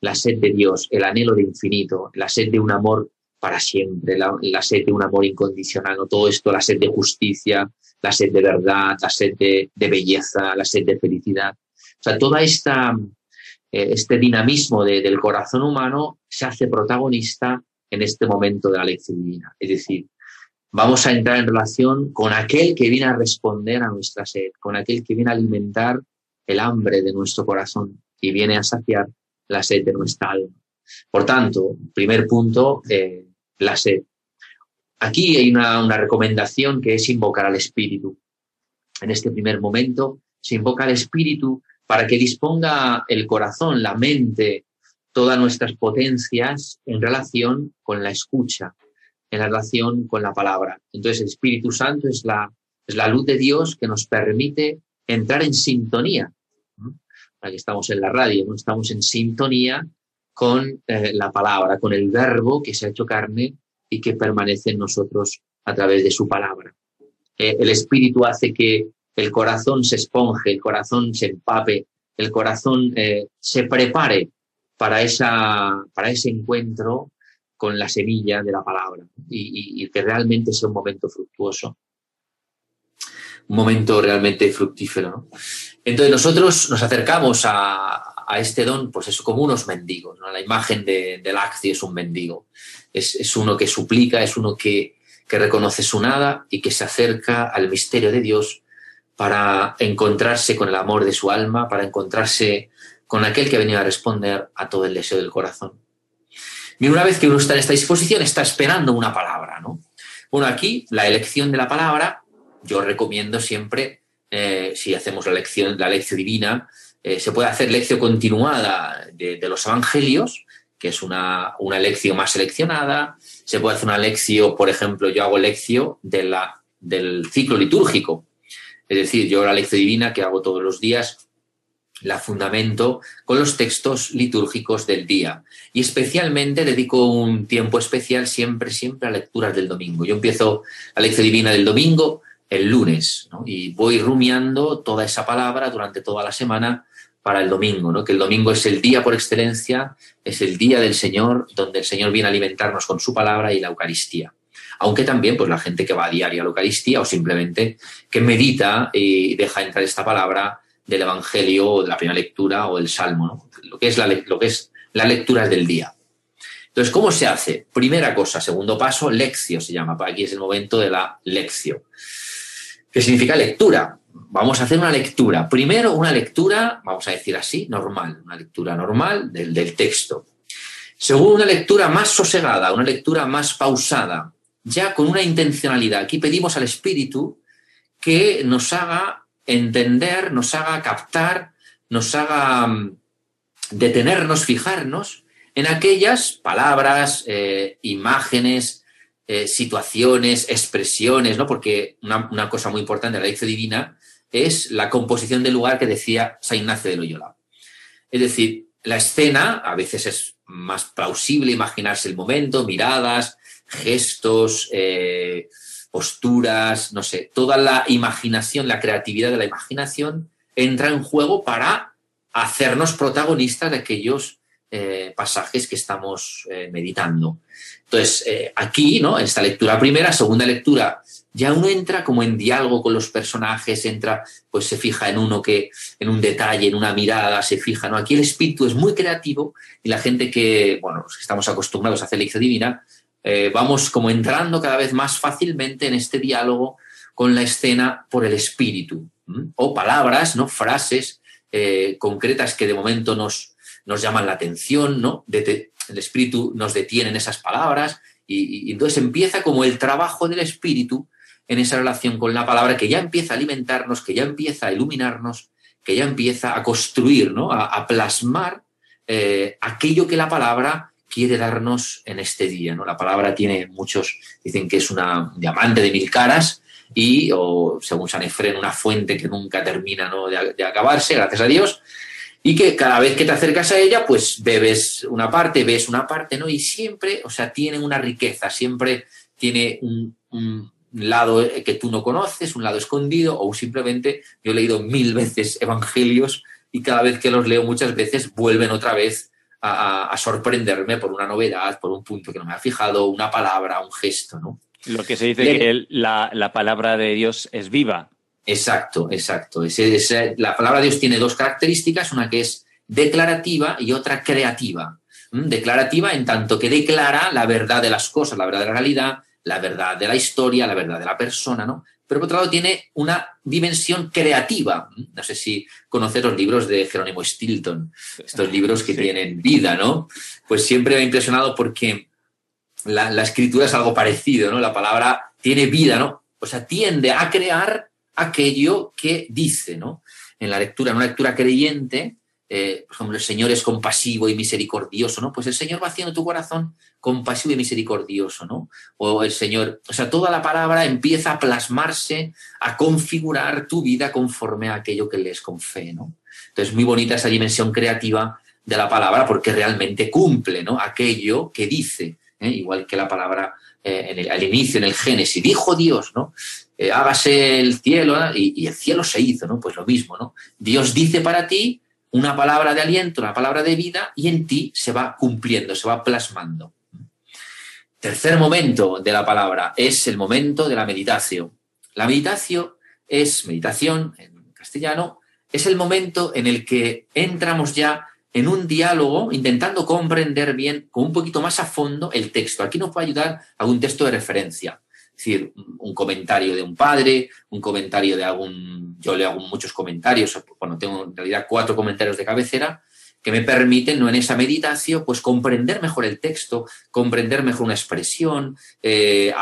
Speaker 5: la sed de Dios, el anhelo de infinito, la sed de un amor para siempre, la, sed de un amor incondicional, ¿no? todo esto, la sed de justicia, la sed de verdad, la sed de, de belleza, la sed de felicidad. O sea, toda esta, este dinamismo de, del corazón humano se hace protagonista en este momento de la lección divina. Es decir, vamos a entrar en relación con aquel que viene a responder a nuestra sed, con aquel que viene a alimentar el hambre de nuestro corazón y viene a saciar la sed de nuestra alma. Por tanto, primer punto, eh, la sed. Aquí hay una, una, recomendación que es invocar al Espíritu. En este primer momento se invoca al Espíritu para que disponga el corazón, la mente, todas nuestras potencias en relación con la escucha, en la relación con la palabra. Entonces el Espíritu Santo es la, es la luz de Dios que nos permite entrar en sintonía. Aquí estamos en la radio, ¿no? estamos en sintonía con eh, la palabra, con el verbo que se ha hecho carne y que permanece en nosotros a través de su palabra. Eh, el Espíritu hace que el corazón se esponje, el corazón se empape, el corazón eh, se prepare para, esa, para ese encuentro con la semilla de la palabra y, que realmente sea un momento fructuoso, un momento realmente fructífero. ¿no? Entonces nosotros nos acercamos a, a, este don, pues eso, como unos mendigos. ¿no? La imagen de, del Acti es un mendigo, es, es uno que suplica, es uno que, que reconoce su nada y que se acerca al misterio de Dios para encontrarse con el amor de su alma, para encontrarse con aquel que venía a responder a todo el deseo del corazón. Y una vez que uno está en esta disposición, está esperando una palabra, ¿no? Bueno, aquí la elección de la palabra, yo recomiendo siempre, eh, si hacemos la lección, la lección divina, eh, se puede hacer lección continuada de, los evangelios, que es una, una lección más seleccionada. Se puede hacer una lección, por ejemplo, yo hago lección de del ciclo litúrgico. Es decir, yo la lección divina que hago todos los días la fundamento con los textos litúrgicos del día. Y especialmente dedico un tiempo especial siempre, siempre a lecturas del domingo. Yo empiezo la lección divina del domingo el lunes. Y voy rumiando toda esa palabra durante toda la semana para el domingo. Que el domingo es el día por excelencia, es el día del Señor, donde el Señor viene a alimentarnos con su palabra y la Eucaristía. Aunque también, pues la gente que va a diario a la Eucaristía o simplemente que medita y deja entrar esta palabra del Evangelio o de la primera lectura o del Salmo, ¿no? Lo que es la, lo que es del día. Entonces, ¿cómo se hace? Primera cosa, segundo paso, lección se llama. Aquí es el momento de la lección. ¿Qué significa lectura? Vamos a hacer una lectura. Primero, una lectura, vamos a decir así, normal, una lectura normal del, del texto. Segundo, una lectura más sosegada, una lectura más pausada, ya con una intencionalidad. Aquí pedimos al Espíritu que nos haga entender, nos haga captar, nos haga mm, detenernos, fijarnos en aquellas palabras, eh, imágenes, eh, situaciones, expresiones, ¿no? Porque una, cosa muy importante de la lección divina es la composición del lugar que decía San Ignacio de Loyola. Es decir, la escena a veces es más plausible imaginarse el momento, miradas, gestos, eh, posturas, no sé, toda la imaginación, la creatividad de la imaginación entra en juego para hacernos protagonistas de aquellos eh, pasajes que estamos eh, meditando. Entonces, aquí, ¿no? Esta lectura primera, segunda lectura, ya uno entra como en diálogo con los personajes, entra, pues se fija en uno que, en un detalle, en una mirada, se fija, ¿no? Aquí el espíritu es muy creativo y la gente que, bueno, los que estamos acostumbrados a hacer lección divina, eh, vamos como entrando cada vez más fácilmente en este diálogo con la escena por el espíritu. O palabras, ¿no? Frases eh, concretas que de momento nos, nos llaman la atención, ¿no? El espíritu nos detiene en esas palabras y, entonces empieza como el trabajo del espíritu en esa relación con la palabra que ya empieza a alimentarnos, que ya empieza a iluminarnos, que ya empieza a construir, ¿no? a, a plasmar eh, aquello que la palabra quiere darnos en este día. ¿no? La palabra tiene muchos, dicen que es una un diamante de mil caras y, o según San Efrén, una fuente que nunca termina ¿no? de, acabarse, gracias a Dios, y que cada vez que te acercas a ella, pues bebes una parte, ves una parte, ¿no? Y siempre, o sea, tiene una riqueza, siempre tiene un lado que tú no conoces, un lado escondido, o simplemente, yo he leído mil veces evangelios y cada vez que los leo muchas veces vuelven otra vez a, sorprenderme por una novedad, por un punto que no me ha fijado, una palabra, un gesto, ¿no?
Speaker 3: Lo que se dice
Speaker 5: Le-
Speaker 3: que el- la, la palabra de Dios es viva.
Speaker 5: Exacto, exacto. Ese- ese- la palabra de Dios tiene dos características, una que es declarativa y otra creativa. ¿Mm? Declarativa en tanto que declara la verdad de las cosas, la verdad de la realidad, la verdad de la historia, la verdad de la persona, ¿no? Pero por otro lado tiene una dimensión creativa. No sé si conocer los libros de Jerónimo Stilton, estos libros que
Speaker 3: Sí.
Speaker 5: tienen vida, ¿no? Pues siempre me ha impresionado porque la, la escritura es algo parecido, ¿no? La palabra tiene vida, ¿no? O sea, tiende a crear aquello que dice, ¿no? En la lectura, en una lectura creyente, eh, por ejemplo, el Señor es compasivo y misericordioso, ¿no? Pues el Señor va haciendo tu corazón compasivo y misericordioso, ¿no? O el Señor, o sea, toda la palabra empieza a plasmarse, a configurar tu vida conforme a aquello que lees con fe, ¿no? Entonces, muy bonita esa dimensión creativa de la palabra porque realmente cumple, ¿no? Aquello que dice, ¿eh? igual que la palabra eh, al inicio, en el Génesis, dijo Dios, ¿no? Hágase el cielo y, y el cielo se hizo, ¿no? Pues lo mismo, ¿no? Dios dice para ti una palabra de aliento, una palabra de vida y en ti se va cumpliendo, se va plasmando. Tercer momento de la palabra es el momento de la meditación. La meditación es, meditación en castellano, es el momento en el que entramos ya en un diálogo intentando comprender bien, con un poquito más a fondo, el texto. Aquí nos puede ayudar algún texto de referencia. Decir, un comentario de un padre, un comentario de algún... Yo leo hago muchos comentarios, bueno, tengo en realidad cuatro comentarios de cabecera que me permiten, ¿no? en esa meditación, pues comprender mejor el texto, comprender mejor una expresión, eh,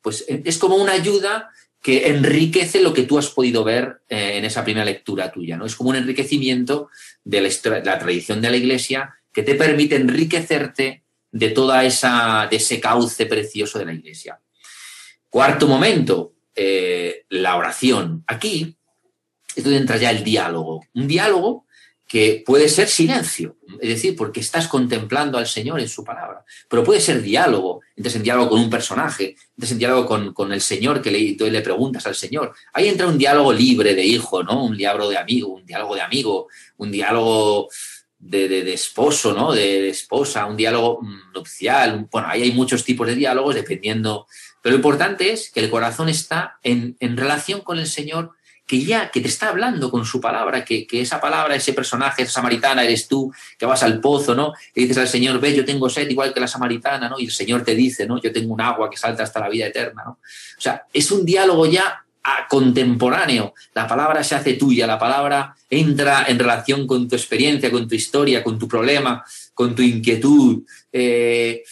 Speaker 5: pues es como una ayuda que enriquece lo que tú has podido ver eh, en esa primera lectura tuya, ¿no? Es como un enriquecimiento de la, la tradición de la Iglesia que te permite enriquecerte de toda esa, de ese cauce precioso de la Iglesia. Cuarto momento, eh, la oración. Aquí es donde entra ya el diálogo. Un diálogo que puede ser silencio, es decir, porque estás contemplando al Señor en su palabra, pero puede ser diálogo, entonces en diálogo con un personaje, entonces en diálogo con, con el Señor, que le, tú le preguntas al Señor. Ahí entra un diálogo libre de hijo, ¿no? Un diálogo de amigo, un diálogo de amigo, un diálogo de, de- esposo, ¿no? De, de esposa, un diálogo nupcial. Bueno, ahí hay muchos tipos de diálogos dependiendo. Pero lo importante es que el corazón está en, en relación con el Señor, que ya, que te está hablando con su palabra, que, que esa palabra, ese personaje, esa samaritana eres tú, que vas al pozo, ¿no? Que dices al Señor, ve, yo tengo sed igual que la samaritana, ¿no? Y el Señor te dice, ¿no? Yo tengo un agua que salta hasta la vida eterna, ¿no? O sea, es un diálogo ya contemporáneo. La palabra se hace tuya, la palabra entra en relación con tu experiencia, con tu historia, con tu problema, con tu inquietud, eh,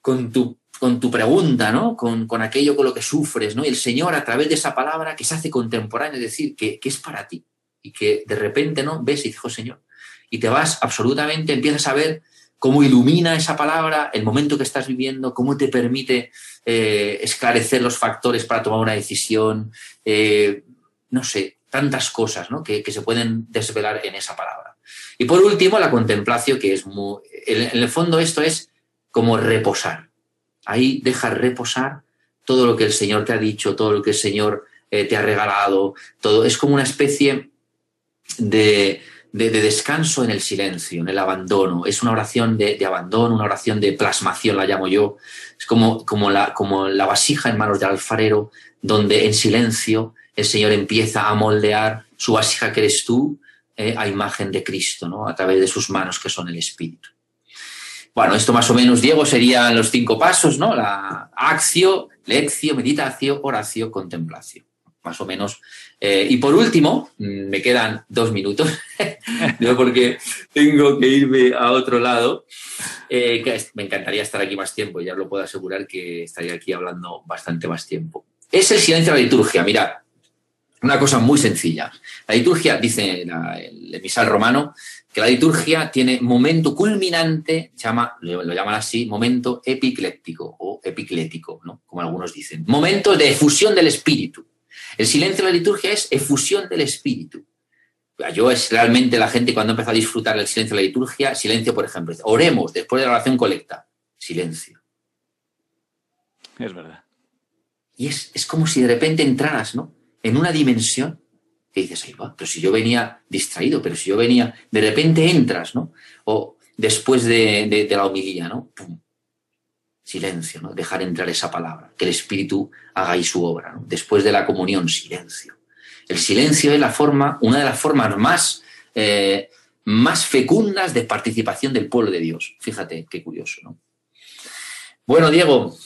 Speaker 5: con, tu, con tu pregunta, ¿no? Con, con aquello con lo que sufres, ¿no? Y el Señor, a través de esa palabra que se hace contemporánea, es decir, que, que es para ti. Y que de repente, ¿no? Ves y dices, "Oh, Señor. Y te vas absolutamente, empiezas a ver cómo ilumina esa palabra el momento que estás viviendo, cómo te permite eh, esclarecer los factores para tomar una decisión, eh, no sé, tantas cosas ¿no? que, que se pueden desvelar en esa palabra. Y por último, la contemplación, que es muy... En, en el fondo esto es como reposar. Ahí deja reposar todo lo que el Señor te ha dicho, todo lo que el Señor eh, te ha regalado, todo. Es como una especie de, de, de descanso en el silencio, en el abandono. Es una oración de, de abandono, una oración de plasmación, la llamo yo. Es como, como, la, como la vasija en manos del alfarero, donde en silencio el Señor empieza a moldear su vasija que eres tú eh, a imagen de Cristo, ¿no? a través de sus manos que son el Espíritu. Bueno, esto más o menos, Diego, serían los cinco pasos, ¿no? La acción, lección, meditación, oración, contemplación. Más o menos. Eh, y por último, mm, me quedan dos minutos, ¿no? porque tengo que irme a otro lado. Eh, me encantaría estar aquí más tiempo, ya os lo puedo asegurar que estaría aquí hablando bastante más tiempo. Es el silencio de la liturgia. Mirad, una cosa muy sencilla. La liturgia, dice el emisal romano, que la liturgia tiene momento culminante, llama, lo, llaman así, momento epicléptico o epiclético, ¿no? como algunos dicen. Momento de efusión del espíritu. El silencio de la liturgia es efusión del espíritu. Yo es realmente la gente cuando empezó a disfrutar del silencio de la liturgia, silencio, por ejemplo, oremos después de la oración colecta, silencio.
Speaker 3: Es verdad.
Speaker 5: Y es, es como si de repente entraras, ¿no? En una dimensión que dices, ahí va, pero si yo venía distraído, pero si yo venía, de repente entras, ¿no? O después de, de- de la homilía, ¿no? Pum. Silencio, ¿no? Dejar entrar esa palabra, que el Espíritu haga ahí su obra, ¿no? Después de la comunión, silencio. El silencio es la forma, una de las formas más, eh, más fecundas de participación del pueblo de Dios. Fíjate, qué curioso, ¿no? Bueno, Diego,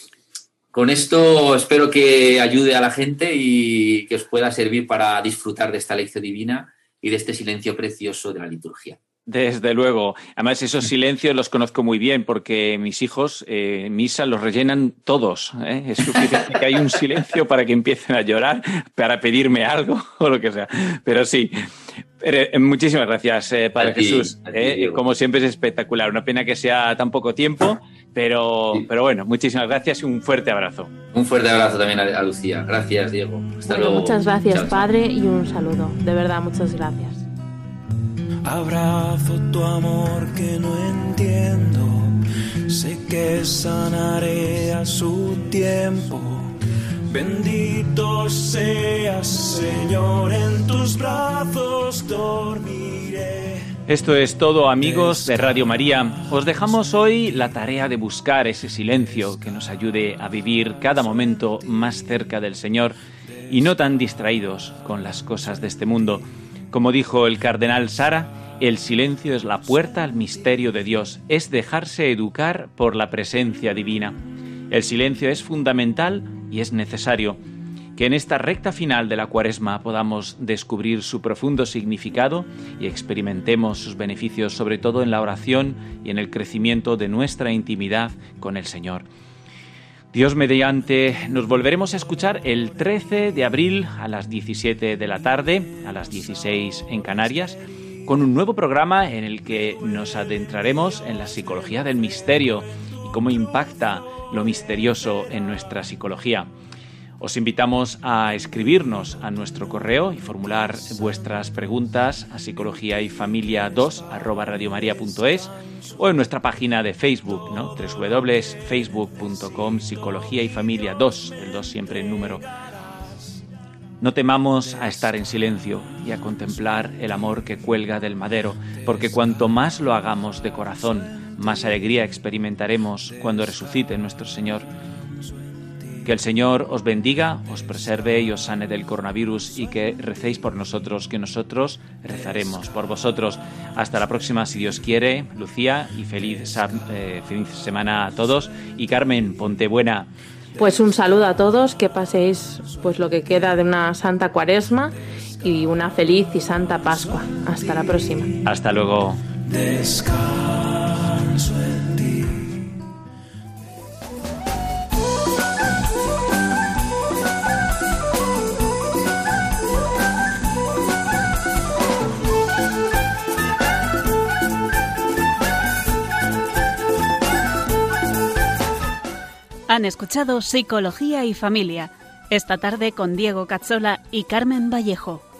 Speaker 5: con esto espero que ayude a la gente y que os pueda servir para disfrutar de esta lección divina y de este silencio precioso de la liturgia.
Speaker 3: Desde luego. Además, esos silencios los conozco muy bien porque mis hijos eh, misa los rellenan todos. ¿eh? Es suficiente que hay un silencio para que empiecen a llorar, para pedirme algo o lo que sea. Pero sí. Pero, eh, muchísimas gracias, eh, Padre
Speaker 5: ti,
Speaker 3: Jesús. Eh, como siempre es espectacular. Una pena que sea tan poco tiempo, pero,
Speaker 5: Sí.
Speaker 3: pero bueno, muchísimas gracias y un fuerte abrazo.
Speaker 5: Un fuerte abrazo también a, a Lucía. Gracias, Diego. Hasta
Speaker 4: Bueno,
Speaker 5: luego.
Speaker 4: muchas gracias,
Speaker 5: Chao, chao.
Speaker 4: Padre, y un saludo. De verdad, muchas gracias.
Speaker 2: Abrazo tu amor que no entiendo. Sé que sanaré a su tiempo. Bendito seas, Señor, en tus brazos dormiré.
Speaker 3: Esto es todo amigos de Radio María. Os dejamos hoy la tarea de buscar ese silencio que nos ayude a vivir cada momento más cerca del Señor y no tan distraídos con las cosas de este mundo. Como dijo el cardenal Sara, el silencio es la puerta al misterio de Dios, es dejarse educar por la presencia divina. El silencio es fundamental y es necesario que en esta recta final de la cuaresma podamos descubrir su profundo significado y experimentemos sus beneficios, sobre todo en la oración y en el crecimiento de nuestra intimidad con el Señor. Dios mediante, nos volveremos a escuchar el 13 de abril a las 17 de la tarde, a las 16 en Canarias, con un nuevo programa en el que nos adentraremos en la psicología del misterio cómo impacta lo misterioso en nuestra psicología. Os invitamos a escribirnos a nuestro correo y formular vuestras preguntas a psicología y familia 2 arroba radiomaria.es o en nuestra página de Facebook, ¿no? www.facebook.com psicología y familia 2, el 2 siempre en número. No temamos a estar en silencio y a contemplar el amor que cuelga del madero, porque cuanto más lo hagamos de corazón, más alegría experimentaremos cuando resucite nuestro Señor. Que el Señor os bendiga, os preserve y os sane del coronavirus y que recéis por nosotros, que nosotros rezaremos por vosotros. Hasta la próxima, si Dios quiere. Lucía, y feliz, eh, feliz semana a todos. Y Carmen, ponte buena.
Speaker 4: Pues un saludo a todos, que paséis pues lo que queda de una santa cuaresma y una feliz y santa Pascua. Hasta la próxima.
Speaker 3: Hasta luego.
Speaker 1: Han escuchado Psicología y Familia, esta tarde con Diego Cazzola y Carmen Vallejo.